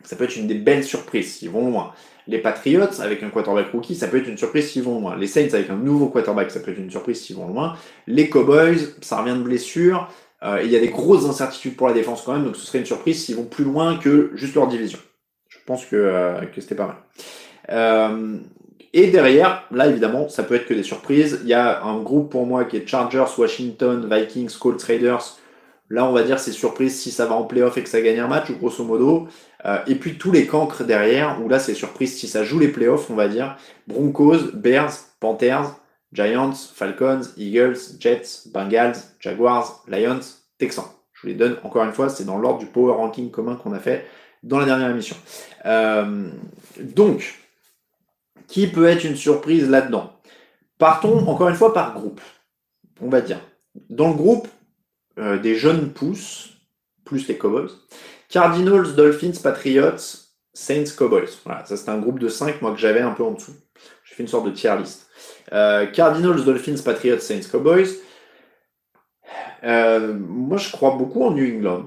Ça peut être une des belles surprises s'ils vont loin. Les Patriots, avec un quarterback rookie, ça peut être une surprise s'ils vont loin. Les Saints, avec un nouveau quarterback, ça peut être une surprise s'ils vont loin. Les Cowboys, ça revient de blessure. Euh, il y a des grosses incertitudes pour la défense quand même, donc ce serait une surprise s'ils vont plus loin que juste leur division. Je pense que, euh, que c'était pas mal. Euh, et derrière, là évidemment, ça peut être que des surprises. Il y a un groupe pour moi qui est Chargers, Washington, Vikings, Colts, Raiders. Là, on va dire c'est surprise si ça va en playoff et que ça gagne un match, grosso modo. et puis tous les cancres derrière, où là c'est surprise si ça joue les playoffs, on va dire. Broncos, Bears, Panthers, Giants, Falcons, Eagles, Jets, Bengals, Jaguars, Lions, Texans. Je vous les donne encore une fois, c'est dans l'ordre du power ranking commun qu'on a fait dans la dernière émission. Euh, donc, qui peut être une surprise là-dedans Partons encore une fois par groupe, on va dire. Dans le groupe euh, des jeunes pousses, plus les Cowboys, Cardinals, Dolphins, Patriots, Saints, Cowboys. Voilà, ça c'est un groupe de 5 moi que j'avais un peu en dessous. J'ai fait une sorte de tier list. Euh, Cardinals, Dolphins, Patriots, Saints, Cowboys. Euh, moi, je crois beaucoup en New England.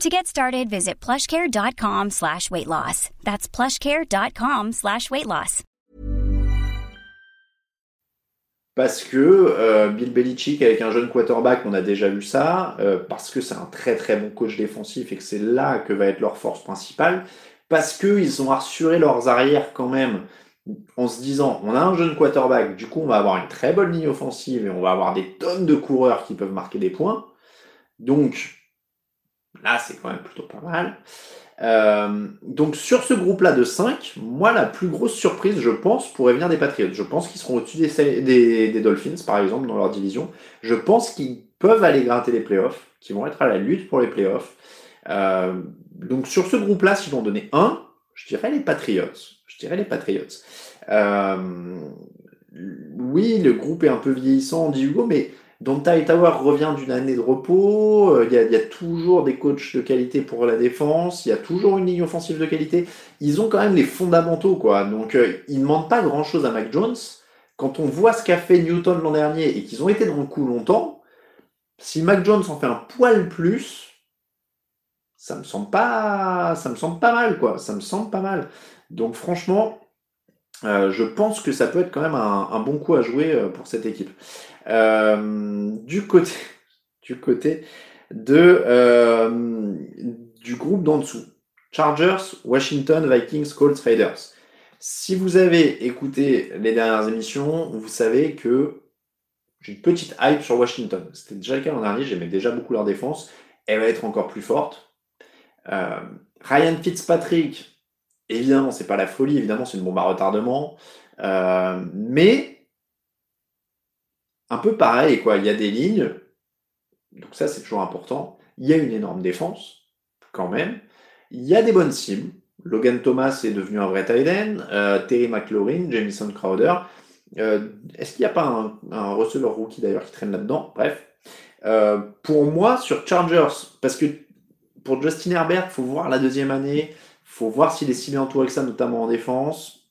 To get started, visit plushcare.com. That's plushcare.com slash weight loss. Parce que euh, Bill Belichick avec un jeune quarterback, on a déjà vu ça, euh, parce que c'est un très très bon coach défensif et que c'est là que va être leur force principale, parce qu'ils ont assuré leurs arrières quand même en se disant on a un jeune quarterback, du coup on va avoir une très bonne ligne offensive et on va avoir des tonnes de coureurs qui peuvent marquer des points. Donc Là, c'est quand même plutôt pas mal. Euh, donc sur ce groupe-là de 5, moi la plus grosse surprise, je pense, pourrait venir des Patriots. Je pense qu'ils seront au-dessus des, Dolphins, par exemple, dans leur division. Je pense qu'ils peuvent aller gratter les playoffs, qu'ils vont être à la lutte pour les playoffs. Euh, donc sur ce groupe-là, si j'en donnais un, je dirais les Patriots. Je dirais les Patriots. Euh, oui, le groupe est un peu vieillissant, dit Hugo, mais Donta Tower revient d'une année de repos. Euh, il y, a, toujours des coachs de qualité pour la défense. Il y a toujours une ligne offensive de qualité. Ils ont quand même les fondamentaux, quoi. Donc, euh, ils ne demandent pas grand chose à Mac Jones. Quand on voit ce qu'a fait Newton l'an dernier et qu'ils ont été dans le coup longtemps, si Mac Jones en fait un poil plus, ça me semble pas, me semble pas mal, quoi. Ça me semble pas mal. Donc, franchement, euh, je pense que ça peut être quand même un bon coup à jouer pour cette équipe. Euh, du côté, [laughs] du côté de, euh, du groupe d'en dessous. Chargers, Washington, Vikings, Colts, Raiders. Si vous avez écouté les dernières émissions, vous savez que j'ai une petite hype sur Washington. C'était déjà le cas l'an dernier, j'aimais déjà beaucoup leur défense. Elle va être encore plus forte. Euh, Ryan Fitzpatrick, évidemment, c'est pas la folie, évidemment, c'est une bombe à retardement. mais un peu pareil, quoi. Il y a des lignes, donc ça c'est toujours important. Il y a une énorme défense, quand même. Il y a des bonnes cibles. Logan Thomas est devenu un vrai tight. Euh, Terry McLaurin, Jamison Crowder. Euh, est-ce qu'il n'y a pas un, un receveur rookie d'ailleurs qui traîne là-dedans? Bref. Euh, pour moi, sur Chargers, parce que pour Justin Herbert, il faut voir la deuxième année. Faut voir s'il est si bien entouré que ça, notamment en défense.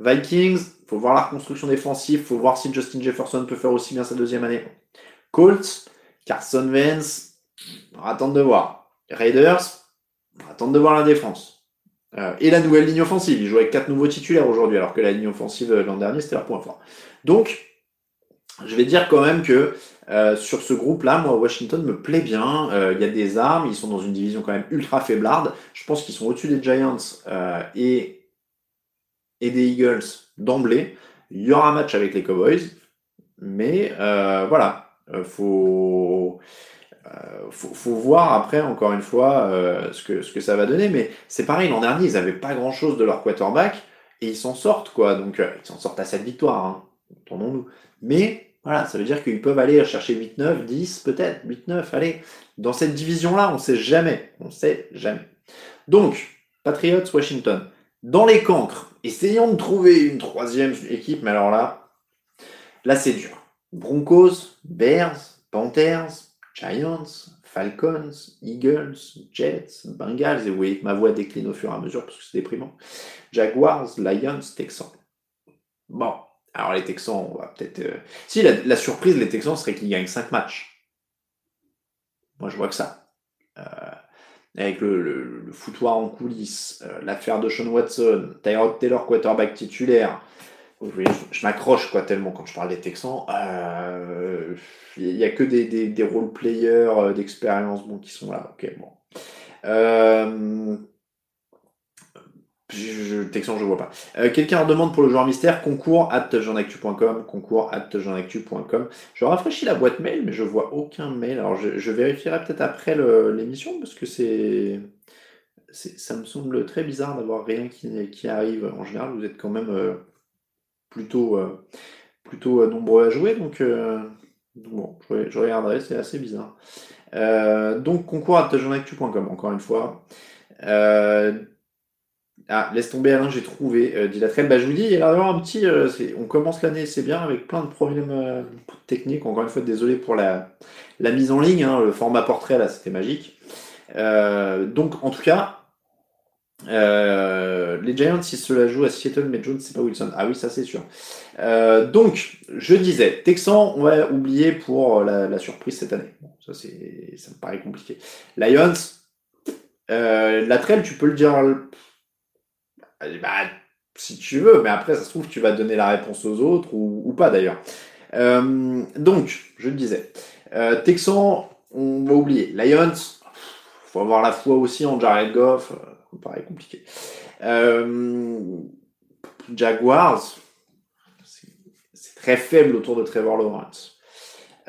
Vikings, faut voir la reconstruction défensive, faut voir si Justin Jefferson peut faire aussi bien sa deuxième année. Colts, Carson Vance, on va attendre de voir. Raiders, on va attendre de voir la défense. Euh, et la nouvelle ligne offensive. Ils jouent avec quatre nouveaux titulaires aujourd'hui, alors que la ligne offensive euh, l'an dernier, c'était leur point fort. Donc, je vais dire quand même que euh, sur ce groupe-là, moi, Washington me plaît bien. Il y a des armes, ils sont dans une division quand même ultra faiblarde. Je pense qu'ils sont au-dessus des Giants et, et des Eagles d'emblée. Il y aura un match avec les Cowboys, mais voilà, faut, faut, faut, voir après, encore une fois, ce, que, ce que ça va donner. Mais c'est pareil, l'an dernier, ils n'avaient pas grand-chose de leur quarterback et ils s'en sortent, quoi. Donc, ils s'en sortent à cette victoire, hein. entendons-nous. Mais voilà, ça veut dire qu'ils peuvent aller chercher 8, 9, 10, peut-être, 8, 9, allez. Dans cette division-là, on ne sait jamais. On ne sait jamais. Donc, Patriots, Washington. Dans les cancres, essayons de trouver une troisième équipe, mais alors là, là c'est dur. Broncos, Bears, Panthers, Giants, Falcons, Eagles, Jets, Bengals, et vous voyez que ma voix décline au fur et à mesure parce que c'est déprimant. Jaguars, Lions, Texans. Bon, alors les Texans, on va peut-être. Euh, si la, surprise, les Texans serait qu'ils gagnent 5 matchs. Moi, je vois que ça. Euh, avec le, foutoir en coulisses, euh, l'affaire de Sean Watson, Tyrod Taylor, quarterback titulaire. je, m'accroche quoi tellement quand je parle des Texans. Il n'y a que des, des, des role players d'expérience qui sont là. Ok, bon. Je, Texan, je vois pas. Euh, quelqu'un demande pour le joueur mystère, concours at jeanactu.com, concours. Je rafraîchis la boîte mail, mais je vois aucun mail. Alors je, vérifierai peut-être après l'émission, parce que c'est, ça me semble très bizarre d'avoir rien qui, qui, arrive. En général, vous êtes quand même euh, plutôt, euh, plutôt nombreux à jouer, donc, bon, je, regarderai, c'est assez bizarre. donc concours at jeanactu.com, encore une fois. Ah, laisse tomber Alain, j'ai trouvé, euh, dit la traîne. Bah, je vous dis, il y a un petit. Euh, on commence l'année, c'est bien, avec plein de problèmes euh, techniques. Encore une fois, désolé pour la, la mise en ligne. Hein, le format portrait, là, c'était magique. donc, en tout cas, les Giants, ils se la jouent à Seattle, mais Jones, c'est pas Wilson. Ah oui, ça, c'est sûr. donc, je disais, Texan, on va oublier pour la, surprise cette année. Bon, ça, ça me paraît compliqué. Lions, la tu peux le dire bah, si tu veux, mais après, ça se trouve, tu vas donner la réponse aux autres ou, pas d'ailleurs. Euh, donc, je le disais, euh, Texan, on va oublier. Lions, faut avoir la foi aussi en Jared Goff, euh, paraît compliqué. Jaguars, c'est très faible autour de Trevor Lawrence. [laughs]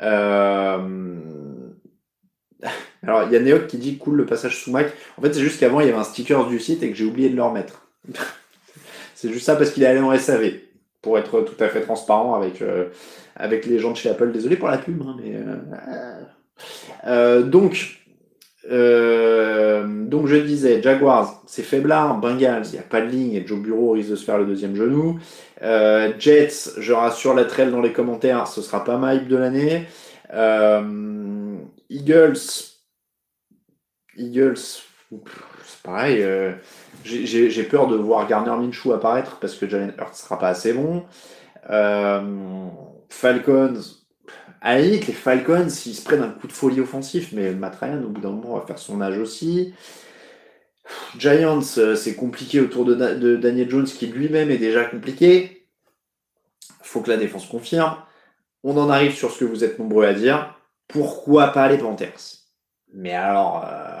Alors, il y a Neok qui dit cool le passage sous Mac. En fait, c'est juste qu'avant, il y avait un sticker du site et que j'ai oublié de le remettre. [laughs] c'est juste ça parce qu'il est allé en SAV. Pour être tout à fait transparent avec, euh, avec les gens de chez Apple. Désolé pour la pub, hein, mais. Euh, euh, donc, je disais, Jaguars, c'est faiblard. Bengals, il n'y a pas de ligne et Joe Bureau risque de se faire le deuxième genou. Jets, je rassure la traîne dans les commentaires, ce sera pas ma de l'année. Eagles, Eagles, c'est pareil. J'ai peur de voir Garner Minshew apparaître parce que Jalen Hurts sera pas assez bon. Euh, Falcons, à les Falcons, ils se prennent un coup de folie offensif, mais Matt Ryan, au bout d'un moment, va faire son âge aussi. Giants, euh, c'est compliqué autour de, Daniel Jones, qui lui-même est déjà compliqué. Faut que la défense confirme. On en arrive sur ce que vous êtes nombreux à dire. Pourquoi pas les Panthers? Mais alors, euh,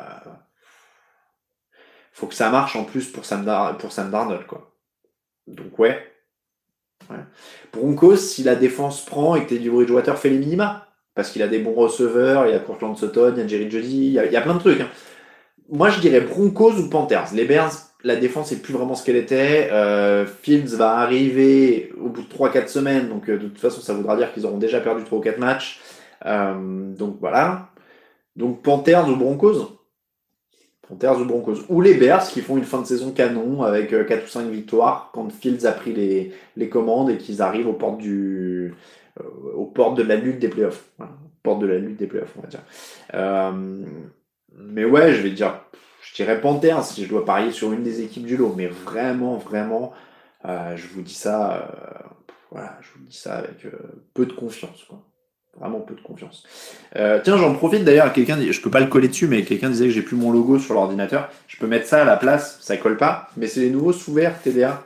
faut que ça marche en plus pour Sam, pour Darnold, quoi. Donc ouais. ouais. Broncos, si la défense prend et que Teddy Bridgewater fait les minima, parce qu'il a des bons receveurs, il y a Courtland Sutton, il y a Jerry Jody, il y a, plein de trucs. Hein. Moi, je dirais Broncos ou Panthers. Les Bears, la défense est plus vraiment ce qu'elle était. Euh, Fields va arriver au bout de 3-4 semaines, donc euh, de toute façon, ça voudra dire qu'ils auront déjà perdu 3 ou 4 matchs. Euh, donc voilà. Donc Panthers ou Broncos? Panthers ou Broncos. Ou les Bears qui font une fin de saison canon avec 4 euh, ou 5 victoires quand Fields a pris les, les commandes et qu'ils arrivent aux portes, du, euh, aux portes de la lutte des playoffs. Portes de la lutte des playoffs, on va dire. Euh, mais ouais, je vais dire, je dirais Panthers si je dois parier sur une des équipes du lot. Mais vraiment, vraiment, je vous dis ça, voilà, je vous dis ça avec peu de confiance. Quoi. Vraiment peu de confiance. Euh, tiens, j'en profite d'ailleurs. Quelqu'un, je peux pas le coller dessus, mais quelqu'un disait que j'ai plus mon logo sur l'ordinateur. Je peux mettre ça à la place, ça colle pas. Mais c'est les nouveaux sous-verts TDA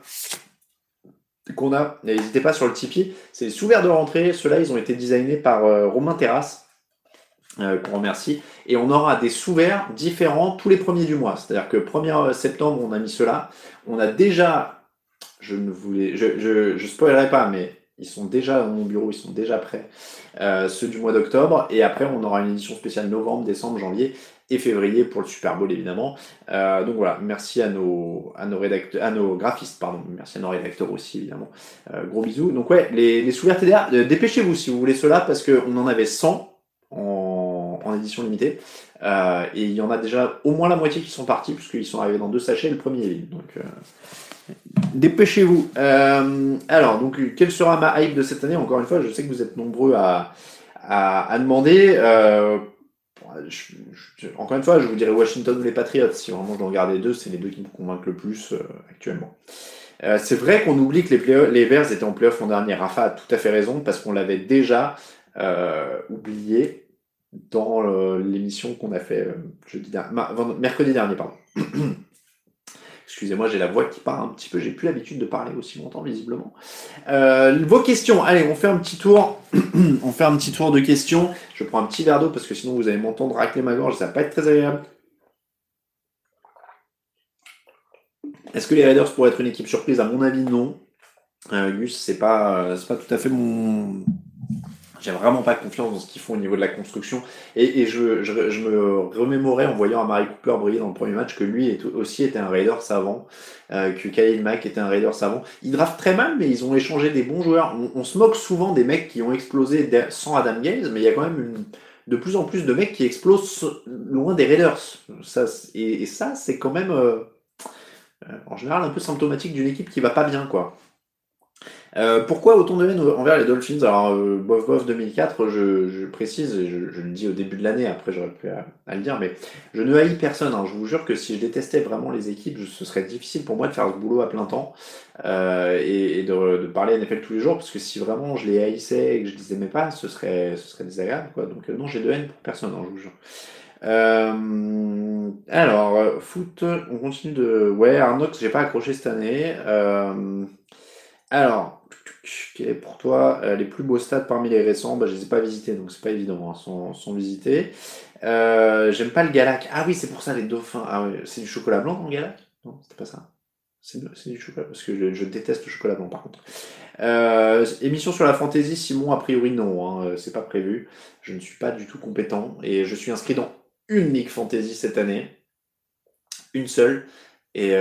qu'on a. N'hésitez pas sur le Tipeee. C'est les sous-verts de rentrée. Ceux-là, ils ont été designés par euh, Romain Terrasse. Euh, qu'on remercie. Et on aura des sous-verts différents tous les premiers du mois. C'est-à-dire que 1er septembre, on a mis cela. On a déjà, je ne voulais, je, je, je spoilerai pas, mais ils sont déjà dans mon bureau, ils sont déjà prêts. Euh, ceux du mois d'octobre. Et après, on aura une édition spéciale novembre, décembre, janvier et février pour le Super Bowl évidemment. Euh, donc voilà, merci à nos, à nos rédacteurs, à nos graphistes, pardon, merci à nos rédacteurs aussi évidemment. Euh, gros bisous. Donc ouais, les, les TDA, dépêchez-vous si vous voulez cela parce qu'on en avait 100 en, édition limitée. Et il y en a déjà au moins la moitié qui sont partis puisqu'ils sont arrivés dans deux sachets, le premier est vide. Donc Dépêchez-vous. Euh, alors, donc, quelle sera ma hype de cette année Encore une fois, je sais que vous êtes nombreux à, à, demander. Euh, encore une fois, je vous dirais Washington ou les Patriots. Si vraiment je dois regarder deux, c'est les deux qui me convainquent le plus euh, actuellement. C'est vrai qu'on oublie que les, les Bears étaient en playoff l'an dernier. Rafa a tout à fait raison parce qu'on l'avait déjà oublié dans l'émission qu'on a fait mercredi dernier, pardon. [clears throat] Excusez-moi, j'ai la voix qui part un petit peu. J'ai plus l'habitude de parler aussi longtemps, visiblement. Euh, vos questions. Allez, on fait un petit tour. [clears throat] on fait un petit tour de questions. Je prends un petit verre d'eau parce que sinon vous allez m'entendre racler ma gorge. Ça va pas être très agréable. Est-ce que les Raiders pourraient être une équipe surprise? À mon avis, non. Euh, Gus, c'est pas, c'est pas tout à fait mon, j'ai vraiment pas confiance dans ce qu'ils font au niveau de la construction. Et, je, me remémorais en voyant Amari Cooper briller dans le premier match que lui aussi était un Raider savant, euh, que Kyle Mack était un Raider savant. Ils draftent très mal, mais ils ont échangé des bons joueurs. On, se moque souvent des mecs qui ont explosé sans Adam Gaze, mais il y a quand même de plus en plus de mecs qui explosent loin des Raiders. Ça, et, ça, c'est quand même, euh, en général, un peu symptomatique d'une équipe qui va pas bien, quoi. Euh, pourquoi autant de haine envers les Dolphins? Alors, euh, bof bof 2004, je, je précise, je, je, le dis au début de l'année, après j'aurais pu à, à, le dire, mais je ne haïs personne. Hein. Je vous jure que si je détestais vraiment les équipes, je, ce serait difficile pour moi de faire ce boulot à plein temps euh, et, et de, de, parler NFL tous les jours, parce que si vraiment je les haïssais et que je les aimais pas, ce serait, ce serait désagréable. Quoi. Donc euh, non, j'ai de haine pour personne, hein, je vous jure. Euh, alors, foot, on continue de... Ouais, Arnox, j'ai pas accroché cette année. Euh, alors, pour toi euh, les plus beaux stades parmi les récents bah, Je les ai pas visités, donc c'est pas évident, hein, sont, visités. Euh, J'aime pas le Galac. Ah oui, c'est pour ça les dauphins. Ah c'est du chocolat blanc dans le Galac? Non, c'était pas ça. C'est du chocolat, parce que je, déteste le chocolat blanc par contre. Euh, émission sur la fantaisie, Simon, a priori non, hein, c'est pas prévu. Je ne suis pas du tout compétent et je suis inscrit dans une ligue fantasy cette année. Une seule. Et,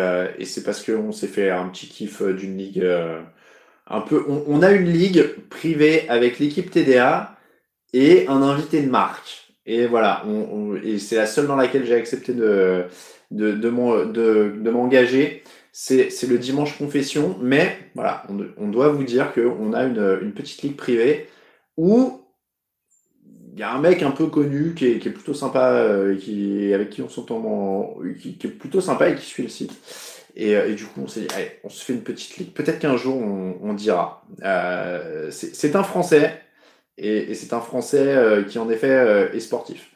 c'est parce qu'on s'est fait un petit kiff d'une ligue un peu. On, a une ligue privée avec l'équipe TDA et un invité de marque. Et voilà, et c'est la seule dans laquelle j'ai accepté de, m'engager. C'est le dimanche confession, mais voilà, on, doit vous dire qu'on a une, petite ligue privée où il y a un mec un peu connu qui est, qui est plutôt sympa, euh, avec qui on s'entend, en, qui, qui, est plutôt sympa et qui suit le site. Et, et du coup, on s'est dit, allez, on se fait une petite ligue. Peut-être qu'un jour, on, dira. Euh, c'est un Français, et, c'est un Français euh, qui, en effet, euh, est sportif.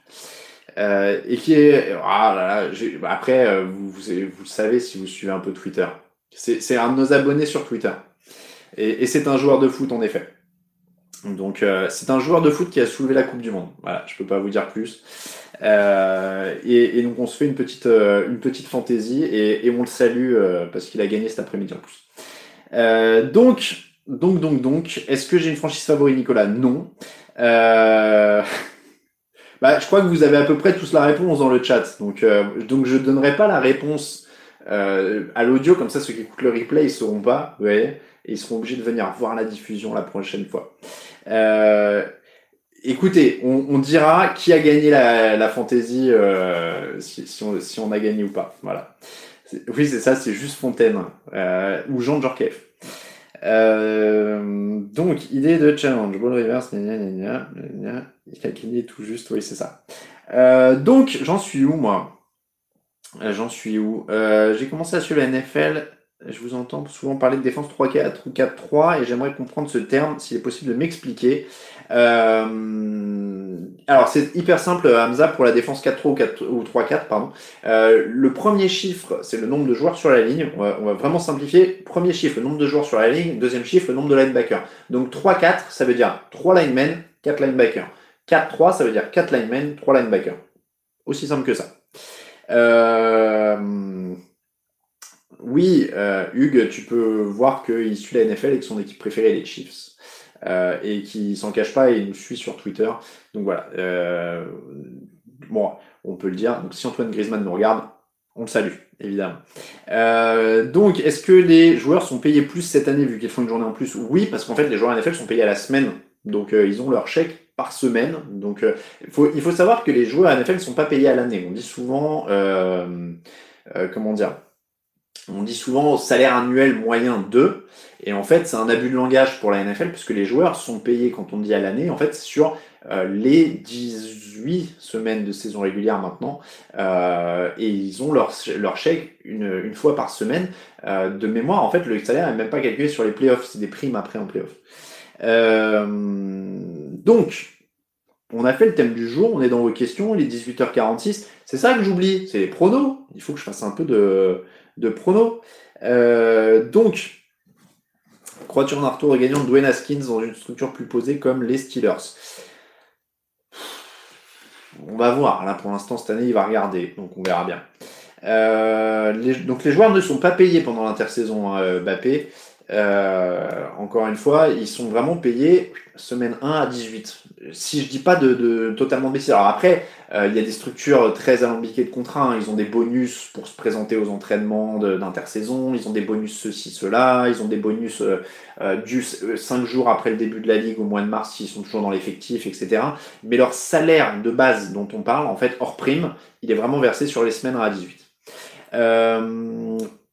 Euh, et qui est. Ah là là, après, vous, le savez si vous suivez un peu Twitter. C'est un de nos abonnés sur Twitter. Et, et c'est un joueur de foot, en effet. Donc euh, c'est un joueur de foot qui a soulevé la Coupe du Monde. Voilà, je peux pas vous dire plus. Euh, et, et, donc on se fait une petite euh, une petite fantaisie et, et, on le salue euh, parce qu'il a gagné cet après-midi en plus. Euh, donc donc donc donc, est-ce que j'ai une franchise favorite, Nicolas? Non. [laughs] bah, je crois que vous avez à peu près tous la réponse dans le chat. Donc donc je donnerai pas la réponse à l'audio comme ça ceux qui écoutent le replay ils sauront pas. Vous voyez et ils seront obligés de venir voir la diffusion la prochaine fois. Écoutez, on, dira qui a gagné la, la fantasy, euh, si, on, a gagné ou pas. Voilà. Oui, c'est ça, c'est juste Fontaine euh, ou Jean Djorkaeff. Euh, donc, idée de challenge. Ball reverse, gna gna gna. Il a gagné tout juste, oui, c'est ça. Donc, j'en suis où, moi? J'en suis où? J'ai commencé à suivre la NFL je vous entends souvent parler de défense 3-4 ou 4-3 et j'aimerais comprendre ce terme, s'il est possible de m'expliquer. Euh, alors c'est hyper simple Hamza pour la défense 4-3 ou, 3-4 pardon. Euh, le premier chiffre c'est le nombre de joueurs sur la ligne. On va, vraiment simplifier. Premier chiffre le nombre de joueurs sur la ligne. Deuxième chiffre le nombre de linebackers. Donc 3-4 ça veut dire 3 linemen, 4 linebackers. 4-3 ça veut dire 4 linemen, 3 linebackers. Aussi simple que ça. Euh, oui, euh, Hugues, tu peux voir qu'il suit la NFL et que son équipe préférée est les Chiefs. Euh, et qui s'en cache pas et nous suit sur Twitter. Donc voilà. Euh, bon, on peut le dire. Donc si Antoine Griezmann nous regarde, on le salue, évidemment. Euh, donc, est-ce que les joueurs sont payés plus cette année vu qu'ils font une journée en plus? Oui, parce qu'en fait, les joueurs NFL sont payés à la semaine. Donc, ils ont leur chèque par semaine. Donc, il faut savoir que les joueurs NFL ne sont pas payés à l'année. On dit souvent, comment dire? On dit souvent salaire annuel moyen 2. Et en fait, c'est un abus de langage pour la NFL puisque les joueurs sont payés quand on dit à l'année, en fait, sur euh, les 18 semaines de saison régulière maintenant. Euh, et ils ont leur, chèque une, une fois par semaine. Euh, de mémoire, en fait, le salaire n'est même pas calculé sur les playoffs, c'est des primes après en playoffs. donc, on a fait le thème du jour, on est dans vos questions, les 18h46. C'est ça que j'oublie, c'est les pronos. Il faut que je fasse un peu de, de pronos. donc, Crois-tu en un retour gagnant de Dwayne Haskins dans une structure plus posée comme les Steelers? On va voir. Là, pour l'instant, cette année, il va regarder. Donc, on verra bien. Euh, donc, les joueurs ne sont pas payés pendant l'intersaison euh, Bappé. Euh, encore une fois, ils sont vraiment payés semaine 1 à 18. Si je dis pas de, de totalement baisser. Alors après, euh, il y a des structures très alambiquées de contrats. Hein. Ils ont des bonus pour se présenter aux entraînements d'intersaison. Ils ont des bonus ceci, cela. Ils ont des bonus euh, euh du 5 jours après le début de la ligue au mois de mars s'ils sont toujours dans l'effectif, etc. Mais leur salaire de base dont on parle, en fait, hors prime, il est vraiment versé sur les semaines 1 à 18.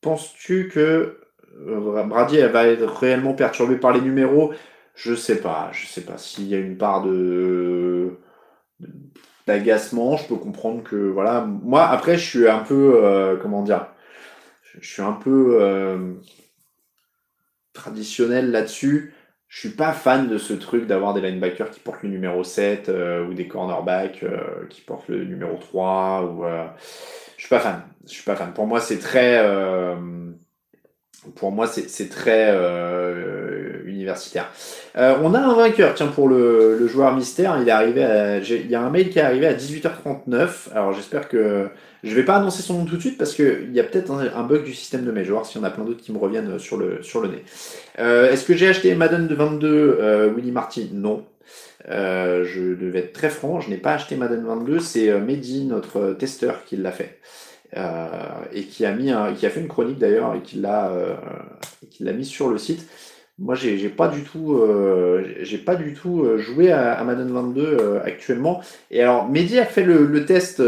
Penses-tu que Brady elle va être réellement perturbée par les numéros. Je sais pas, je sais pas s'il y a une part de d'agacement. Je peux comprendre que voilà. Moi après, je suis un peu euh, comment dire, je suis un peu euh, traditionnel là-dessus. Je suis pas fan de ce truc d'avoir des linebackers qui portent le numéro 7 ou des cornerbacks qui portent le numéro 3 ou je suis pas fan. Je suis pas fan. Pour moi, c'est très pour moi, c'est très euh, universitaire. Euh, on a un vainqueur, tiens, pour le, le, joueur mystère. Il est arrivé à, il y a un mail qui est arrivé à 18h39. Alors j'espère que je vais pas annoncer son nom tout de suite parce qu'il y a peut-être un, bug du système de mail. Je vais voir s'il y en a plein d'autres qui me reviennent sur le, sur le nez. Euh, Est-ce que j'ai acheté Madden de 22 euh, Willy Martin Non. Euh, je devais être très franc, je n'ai pas acheté Madden 22. C'est Mehdi, notre testeur, qui l'a fait. Euh, et qui a mis qui a fait une chronique d'ailleurs et qui l'a euh, qui l'a mis sur le site. Moi, j'ai pas du tout, euh, j'ai pas du tout joué à, Madden 22 actuellement. Et alors, Mehdi a fait le, test,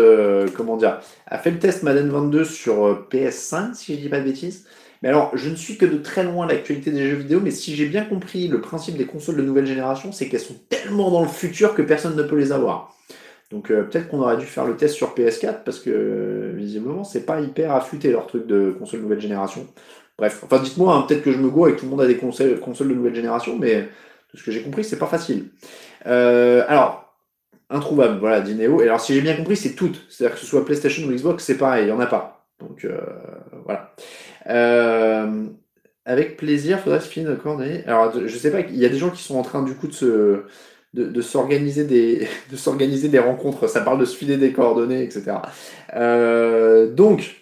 comment dire, a fait le test Madden 22 sur PS5, si je dis pas de bêtises. Mais alors, je ne suis que de très loin l'actualité des jeux vidéo, mais si j'ai bien compris le principe des consoles de nouvelle génération, c'est qu'elles sont tellement dans le futur que personne ne peut les avoir. Donc euh, peut-être qu'on aurait dû faire le test sur PS4 parce que euh, visiblement c'est pas hyper affûté leur truc de console nouvelle génération. Bref, enfin dites-moi, hein, peut-être que je me gourre et que tout le monde a des consoles, de nouvelle génération, mais de ce que j'ai compris, c'est pas facile. Euh, alors, introuvable, voilà, Dineo. Et alors si j'ai bien compris, c'est toutes. C'est-à-dire que ce soit PlayStation ou Xbox, c'est pareil, il n'y en a pas. Donc voilà. avec plaisir, faudrait se finir Alors je sais pas, il y a des gens qui sont en train du coup de se [laughs] de, s'organiser des rencontres. Ça parle de se filer des coordonnées, etc. Euh, donc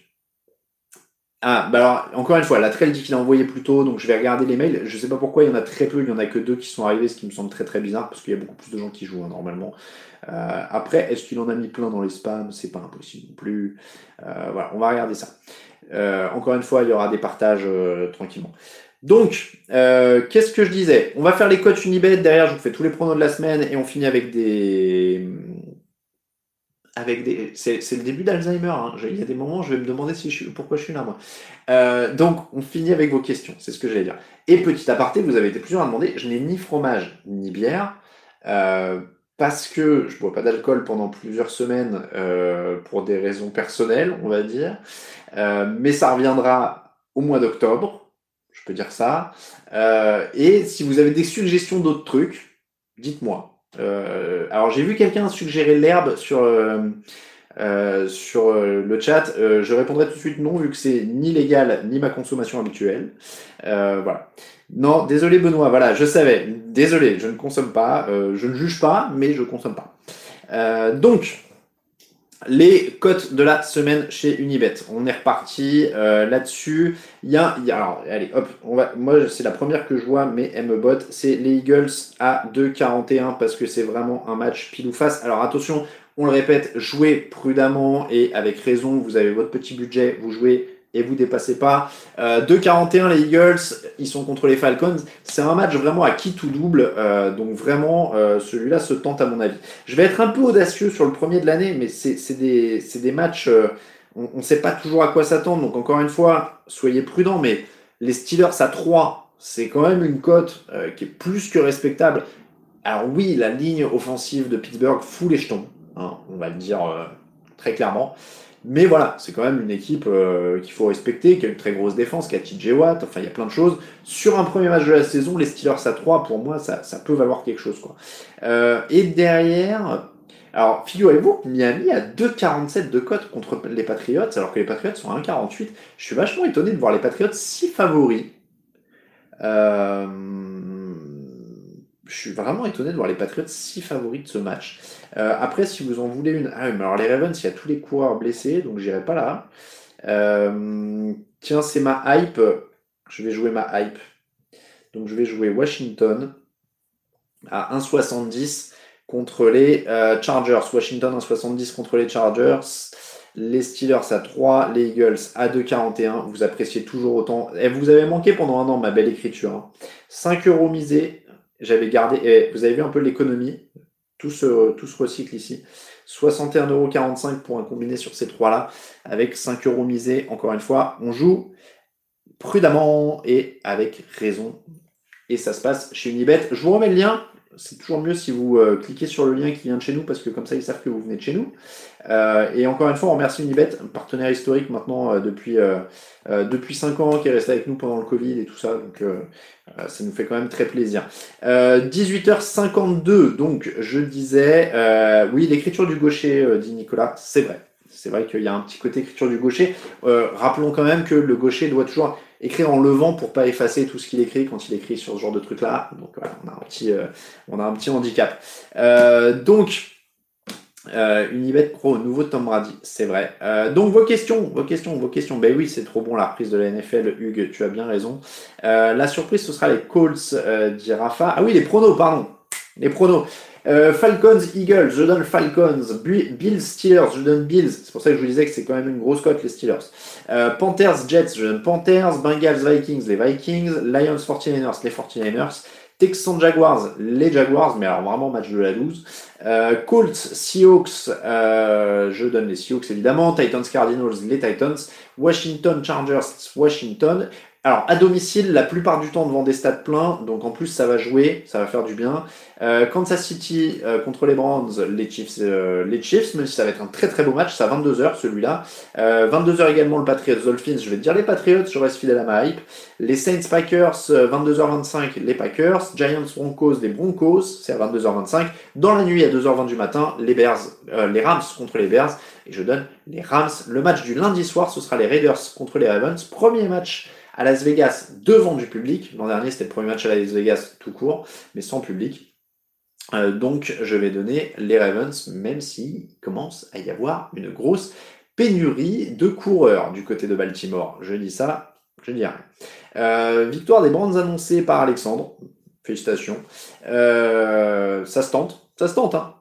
ah, bah alors, encore une fois, la trail dit qu'il a envoyé plus tôt, donc je vais regarder les mails. Je sais pas pourquoi il y en a très peu, il y en a que deux qui sont arrivés, ce qui me semble très très bizarre, parce qu'il y a beaucoup plus de gens qui jouent hein, normalement. Euh, après, est-ce qu'il en a mis plein dans les spams? C'est pas impossible non plus. Euh, voilà, on va regarder ça. encore une fois, il y aura des partages tranquillement. Donc, euh, qu'est-ce que je disais? On va faire les coachs Unibet. Derrière, je vous fais tous les pronos de la semaine et on finit avec des. Avec des. C'est, le début d'Alzheimer. Hein. Il y a des moments, je vais me demander si je suis... pourquoi je suis là, moi. Euh, donc, on finit avec vos questions. C'est ce que j'allais dire. Et petit aparté, vous avez été plusieurs à demander. Je n'ai ni fromage ni bière. Euh, parce que je bois pas d'alcool pendant plusieurs semaines pour des raisons personnelles, on va dire. mais ça reviendra au mois d'octobre, je peux dire ça. Euh, et si vous avez des suggestions d'autres trucs, dites-moi. Euh, alors j'ai vu quelqu'un suggérer l'herbe sur, euh, sur le chat. je répondrai tout de suite non, vu que c'est ni légal ni ma consommation habituelle. voilà. Non, désolé Benoît, voilà, je savais. Désolé, je ne consomme pas. je ne juge pas, mais je consomme pas. donc, les cotes de la semaine chez Unibet. On est reparti euh, là-dessus. Il y a, alors, allez, hop, moi c'est la première que je vois, mais elle me botte. C'est les Eagles à 2,41 parce que c'est vraiment un match pile ou face. Alors attention, on le répète, jouez prudemment et avec raison. Vous avez votre petit budget, vous jouez et vous dépassez pas. Euh, 2-41 les Eagles, ils sont contre les Falcons. C'est un match vraiment à qui tout double, euh, donc vraiment euh, celui-là se tente à mon avis. Je vais être un peu audacieux sur le premier de l'année, mais c'est des, matchs, euh, on ne sait pas toujours à quoi s'attendre, donc encore une fois, soyez prudents, mais les Steelers à 3, c'est quand même une cote qui est plus que respectable. Alors oui, la ligne offensive de Pittsburgh fout les jetons, hein, on va le dire très clairement. Mais voilà, c'est quand même une équipe euh, qu'il faut respecter, qui a une très grosse défense, qui a TJ Watt, enfin il y a plein de choses. Sur un premier match de la saison, les Steelers à 3, pour moi, ça, peut valoir quelque chose. Euh, et derrière, alors figurez-vous, Miami a 2,47 de cote contre les Patriots, alors que les Patriots sont à 1,48. Je suis vachement étonné de voir les Patriots si favoris. Euh, je suis vraiment étonné de voir les Patriots si favoris de ce match. Euh, après, si vous en voulez une. Ah mais alors les Ravens, il y a tous les coureurs blessés, donc j'irai pas là. Euh, tiens, c'est ma hype. Je vais jouer ma hype. Donc je vais jouer Washington à 1,70 contre les euh, Chargers. Washington 1,70 contre les Chargers. Les Steelers à 3, les Eagles à 2,41. Vous appréciez toujours autant. Et vous avez manqué pendant un an ma belle écriture. 5 hein. euros misés. J'avais gardé. Et vous avez vu un peu l'économie. Tout se, tout recycle ici. 61,45€ pour un combiné sur ces trois-là, avec 5 euros misés. Encore une fois, on joue prudemment et avec raison. Et ça se passe chez Unibet. Je vous remets le lien c'est toujours mieux si vous euh, cliquez sur le lien qui vient de chez nous parce que comme ça ils savent que vous venez de chez nous. Euh, et encore une fois, on remercie Unibet, un partenaire historique maintenant euh, depuis, depuis 5 ans qui est resté avec nous pendant le Covid et tout ça. Donc ça nous fait quand même très plaisir. 18h52, donc je disais, oui, l'écriture du gaucher, dit Nicolas, c'est vrai. C'est vrai qu'il y a un petit côté écriture du gaucher. rappelons quand même que le gaucher doit toujours écrire en levant pour pas effacer tout ce qu'il écrit quand il écrit sur ce genre de truc là. Donc voilà, on a un petit, euh, on a un petit handicap. Euh, donc euh, Unibet Pro, nouveau Tom Brady, c'est vrai. Euh, donc vos questions, vos questions, vos questions. Ben oui, c'est trop bon la reprise de la NFL, Hugues, tu as bien raison. la surprise, ce sera les Colts, dit Rafa. Ah oui, les pronos, pardon. Les pronos. Euh, Falcons, Eagles, je donne Falcons. Bills, Steelers, je donne Bills. C'est pour ça que je vous disais que c'est quand même une grosse cote, les Steelers. Euh, Panthers, Jets, je donne Panthers. Bengals, Vikings, les Vikings. Lions, 49ers, les 49ers. Texans, Jaguars, les Jaguars, mais alors vraiment match de la 12. Euh, Colts, Seahawks, je donne les Seahawks évidemment. Titans, Cardinals, les Titans. Washington, Chargers, Washington. Alors, à domicile, la plupart du temps devant des stades pleins, donc en plus ça va jouer, ça va faire du bien. Euh, Kansas City euh, contre les Browns, les Chiefs, euh, les Chiefs, même si ça va être un très très beau match, c'est à 22h celui-là. 22h également le Patriots Dolphins, je vais te dire les Patriots, je reste fidèle à ma hype. Les Saints Packers, 22h25, les Packers. Giants Broncos, les Broncos, c'est à 22h25. Dans la nuit à 2h20 du matin, les Bears, les Rams contre les Bears. Et je donne les Rams. Le match du lundi soir, ce sera les Raiders contre les Ravens. Premier match à Las Vegas devant du public. L'an dernier, c'était le premier match à Las Vegas tout court, mais sans public. Euh, donc, je vais donner les Ravens, même s'il commence à y avoir une grosse pénurie de coureurs du côté de Baltimore. Je dis ça, je dis rien. Euh, victoire des Brands annoncée par Alexandre. Félicitations. Euh, ça se tente. Ça se tente, hein.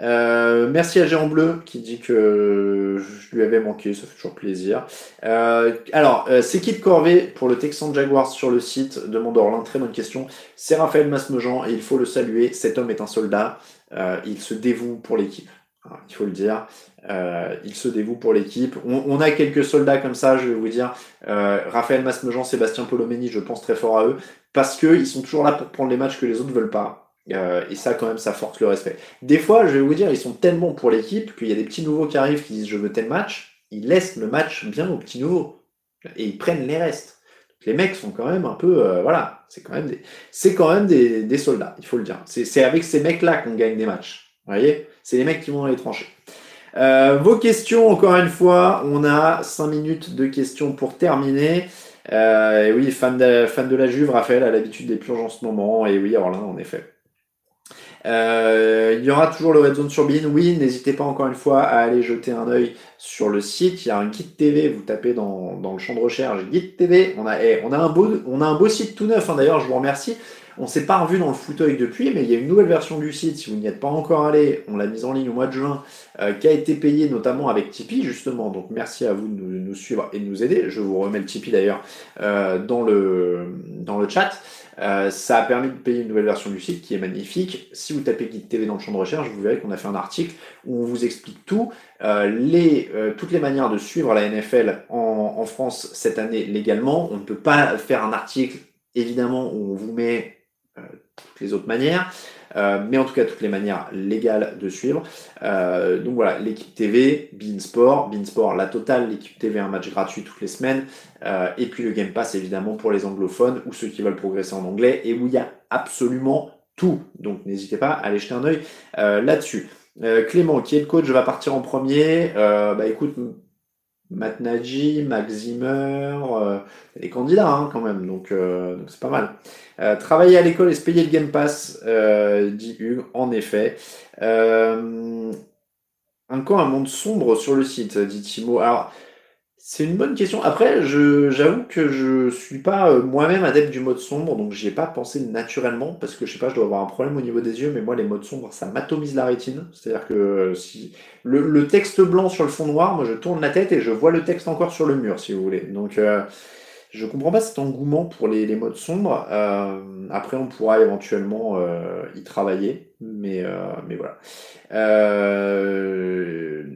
Euh, merci à Géant Bleu qui dit que je lui avais manqué, ça fait toujours plaisir. Euh, alors, euh, c'est qui de corvée pour le Texan Jaguars sur le site de Mondorlin Très bonne question. C'est Raphaël Masmejean et il faut le saluer. Cet homme est un soldat. il se dévoue pour l'équipe. Il faut le dire. il se dévoue pour l'équipe. On, a quelques soldats comme ça, je vais vous dire. Raphaël Masmejean, Sébastien Polomeni, je pense très fort à eux. Parce qu'ils sont toujours là pour prendre les matchs que les autres veulent pas. Euh, et ça, quand même, ça force le respect. Des fois, je vais vous dire, ils sont tellement pour l'équipe qu'il y a des petits nouveaux qui arrivent qui disent je veux tel match. Ils laissent le match bien aux petits nouveaux. Et ils prennent les restes. Les mecs sont quand même un peu, voilà, c'est quand même des, c'est quand même des, des, soldats, il faut le dire. C'est avec ces mecs-là qu'on gagne des matchs. Vous voyez, c'est les mecs qui vont dans les tranchées. Euh, vos questions, encore une fois, on a 5 minutes de questions pour terminer. Euh, et oui, fan de, fan de la Juve, Raphaël a l'habitude des purges en ce moment. Et oui, Orlin, en effet. Euh, il y aura toujours le Red Zone sur Bean. Oui, n'hésitez pas encore une fois à aller jeter un œil sur le site. Il y a un guide TV. Vous tapez dans, dans le champ de recherche guide TV. On a, eh, on a, un, beau, on a un beau site tout neuf. Hein, D'ailleurs, je vous remercie. On s'est pas revu dans le fauteuil depuis, mais il y a une nouvelle version du site. Si vous n'y êtes pas encore allé, on l'a mise en ligne au mois de juin, euh, qui a été payée notamment avec Tipeee, justement. Donc merci à vous de nous, suivre et de nous aider. Je vous remets le Tipeee d'ailleurs euh, dans, le, dans le chat. Euh, ça a permis de payer une nouvelle version du site qui est magnifique. Si vous tapez Guide TV dans le champ de recherche, vous verrez qu'on a fait un article où on vous explique tout, les, toutes les manières de suivre la NFL en, France cette année légalement. On ne peut pas faire un article évidemment où on vous met toutes les autres manières, euh, mais en tout cas toutes les manières légales de suivre. Euh, donc voilà, l'équipe TV, Beansport, Beansport la totale, l'équipe TV un match gratuit toutes les semaines, et puis le Game Pass évidemment pour les anglophones ou ceux qui veulent progresser en anglais, et où il y a absolument tout. Donc n'hésitez pas à aller jeter un œil là-dessus. Clément, qui est le coach, va partir en premier. bah écoute, Matt Nagy, Max Zimmer, euh, les candidats hein, quand même, donc euh, donc c'est pas mal. Euh, travailler à l'école et se payer le Game Pass, dit Hugues, en effet. encore un monde sombre sur le site, dit Timo. C'est une bonne question. Après, j'avoue que je suis pas euh, moi-même adepte du mode sombre, donc j'y ai pas pensé naturellement, parce que je sais pas, je dois avoir un problème au niveau des yeux, mais moi les modes sombres, ça m'atomise la rétine. C'est-à-dire que euh, si le, texte blanc sur le fond noir, moi je tourne la tête et je vois le texte encore sur le mur, si vous voulez. Donc euh, je comprends pas cet engouement pour les, modes sombres. Euh, après, on pourra éventuellement euh, y travailler, mais, euh, mais voilà.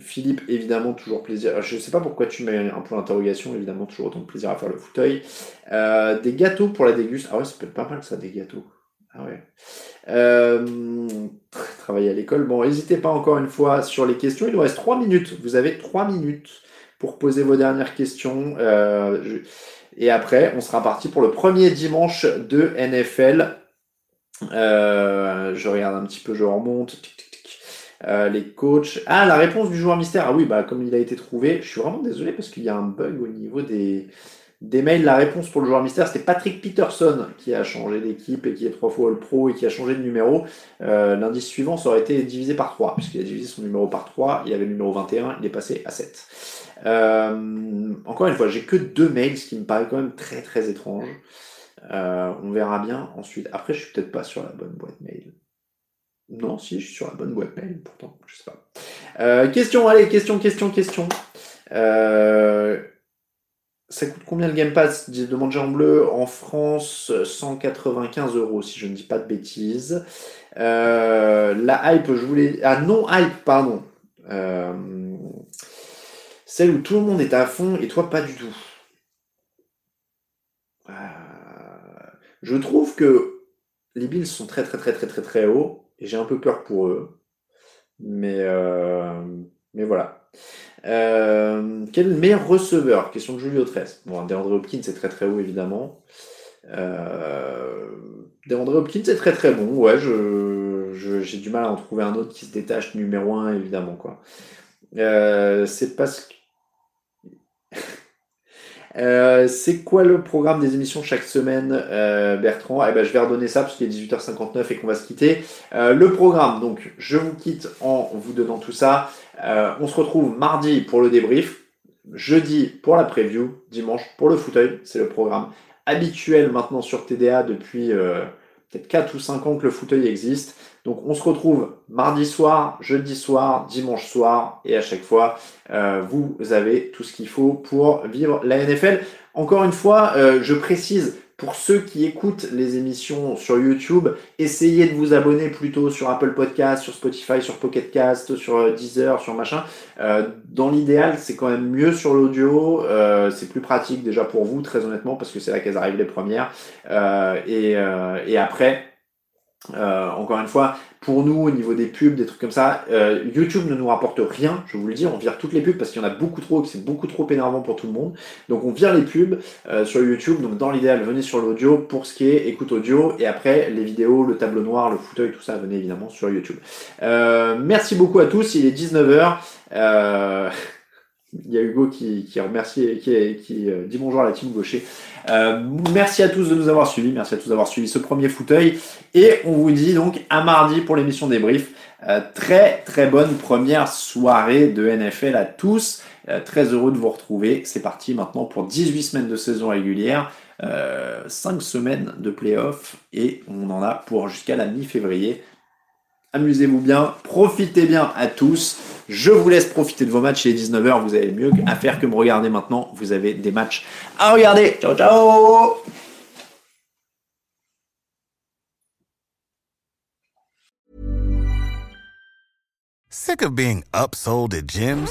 Philippe, évidemment, toujours plaisir. Je sais pas pourquoi tu mets un point d'interrogation, évidemment, toujours autant de plaisir à faire le fauteuil. des gâteaux pour la déguste. Ah ouais, ça peut être pas mal ça, des gâteaux. Ah ouais. travailler à l'école. Bon, n'hésitez pas encore une fois sur les questions. Il nous reste 3 minutes. Vous avez 3 minutes pour poser vos dernières questions. Je... Et après, on sera parti pour le premier dimanche de NFL. Euh, je regarde un petit peu, je remonte. Euh, les coachs. Ah, la réponse du joueur mystère. Ah oui, bah comme il a été trouvé, je suis vraiment désolé parce qu'il y a un bug au niveau des, des mails. La réponse pour le joueur mystère, c'était Patrick Peterson qui a changé d'équipe et qui est trois fois le pro et qui a changé de numéro. Euh, l'indice suivant, ça aurait été divisé par 3, puisqu'il a divisé son numéro par 3. Il avait le numéro 21, il est passé à 7. Euh, encore une fois, j'ai que deux mails, ce qui me paraît quand même très très étrange. Euh, on verra bien ensuite. Après, je suis peut-être pas sur la bonne boîte mail. Non, si, je suis sur la bonne boîte mail, pourtant, je sais pas. Euh, question, allez, question, question, question. ça coûte combien le Game Pass? Demande Jean Bleu en France 195 euros si je ne dis pas de bêtises. la hype, je voulais. Ah non hype, pardon. Celle où tout le monde est à fond et toi pas du tout. Euh, je trouve que les Bills sont très très très très très très hauts et j'ai un peu peur pour eux. Mais, euh, mais voilà. Euh, quel est le meilleur receveur? Question de Julio 13. Bon, DeAndre Hopkins c'est très très haut évidemment. DeAndre Hopkins c'est très très bon. Ouais, j'ai du mal à en trouver un autre qui se détache numéro 1 évidemment c'est parce que euh, c'est quoi le programme des émissions chaque semaine, euh, Bertrand? Eh ben, Je vais redonner ça parce qu'il est 18h59 et qu'on va se quitter. Euh, le programme, donc je vous quitte en vous donnant tout ça. on se retrouve mardi pour le débrief, jeudi pour la preview, dimanche pour le fauteuil, c'est le programme habituel maintenant sur TDA depuis peut-être 4 ou 5 ans que le fauteuil existe. Donc on se retrouve mardi soir, jeudi soir, dimanche soir, et à chaque fois, euh, vous avez tout ce qu'il faut pour vivre la NFL. Encore une fois, euh, je précise, pour ceux qui écoutent les émissions sur YouTube, essayez de vous abonner plutôt sur Apple Podcast, sur Spotify, sur Pocket Cast, sur euh, Deezer, sur machin. dans l'idéal, c'est quand même mieux sur l'audio. c'est plus pratique déjà pour vous, très honnêtement, parce que c'est là qu'elles arrivent les premières. et après, Euh, encore une fois, pour nous, au niveau des pubs, des trucs comme ça, euh, YouTube ne nous rapporte rien, je vous le dis, on vire toutes les pubs parce qu'il y en a beaucoup trop et que c'est beaucoup trop énervant pour tout le monde. Donc on vire les pubs euh, sur YouTube, donc dans l'idéal, venez sur l'audio pour ce qui est écoute audio, et après les vidéos, le tableau noir, le fauteuil, tout ça, venez évidemment sur YouTube. merci beaucoup à tous, il est 19h. [laughs] Il y a Hugo qui, qui remercie, qui, qui dit bonjour à la team gaucher. Euh, merci à tous de nous avoir suivis, merci à tous d'avoir suivi ce premier fauteuil. Et on vous dit donc à mardi pour l'émission débrief. Euh, très très bonne première soirée de NFL à tous. Euh, très heureux de vous retrouver. C'est parti maintenant pour 18 semaines de saison régulière, 5 semaines de playoff et on en a pour jusqu'à la mi-février. Amusez-vous bien, profitez bien à tous. Je vous laisse profiter de vos matchs. Il est 19h, vous avez mieux à faire que me regarder maintenant. Vous avez des matchs à regarder. Ciao, ciao Sick of being upsold at gyms?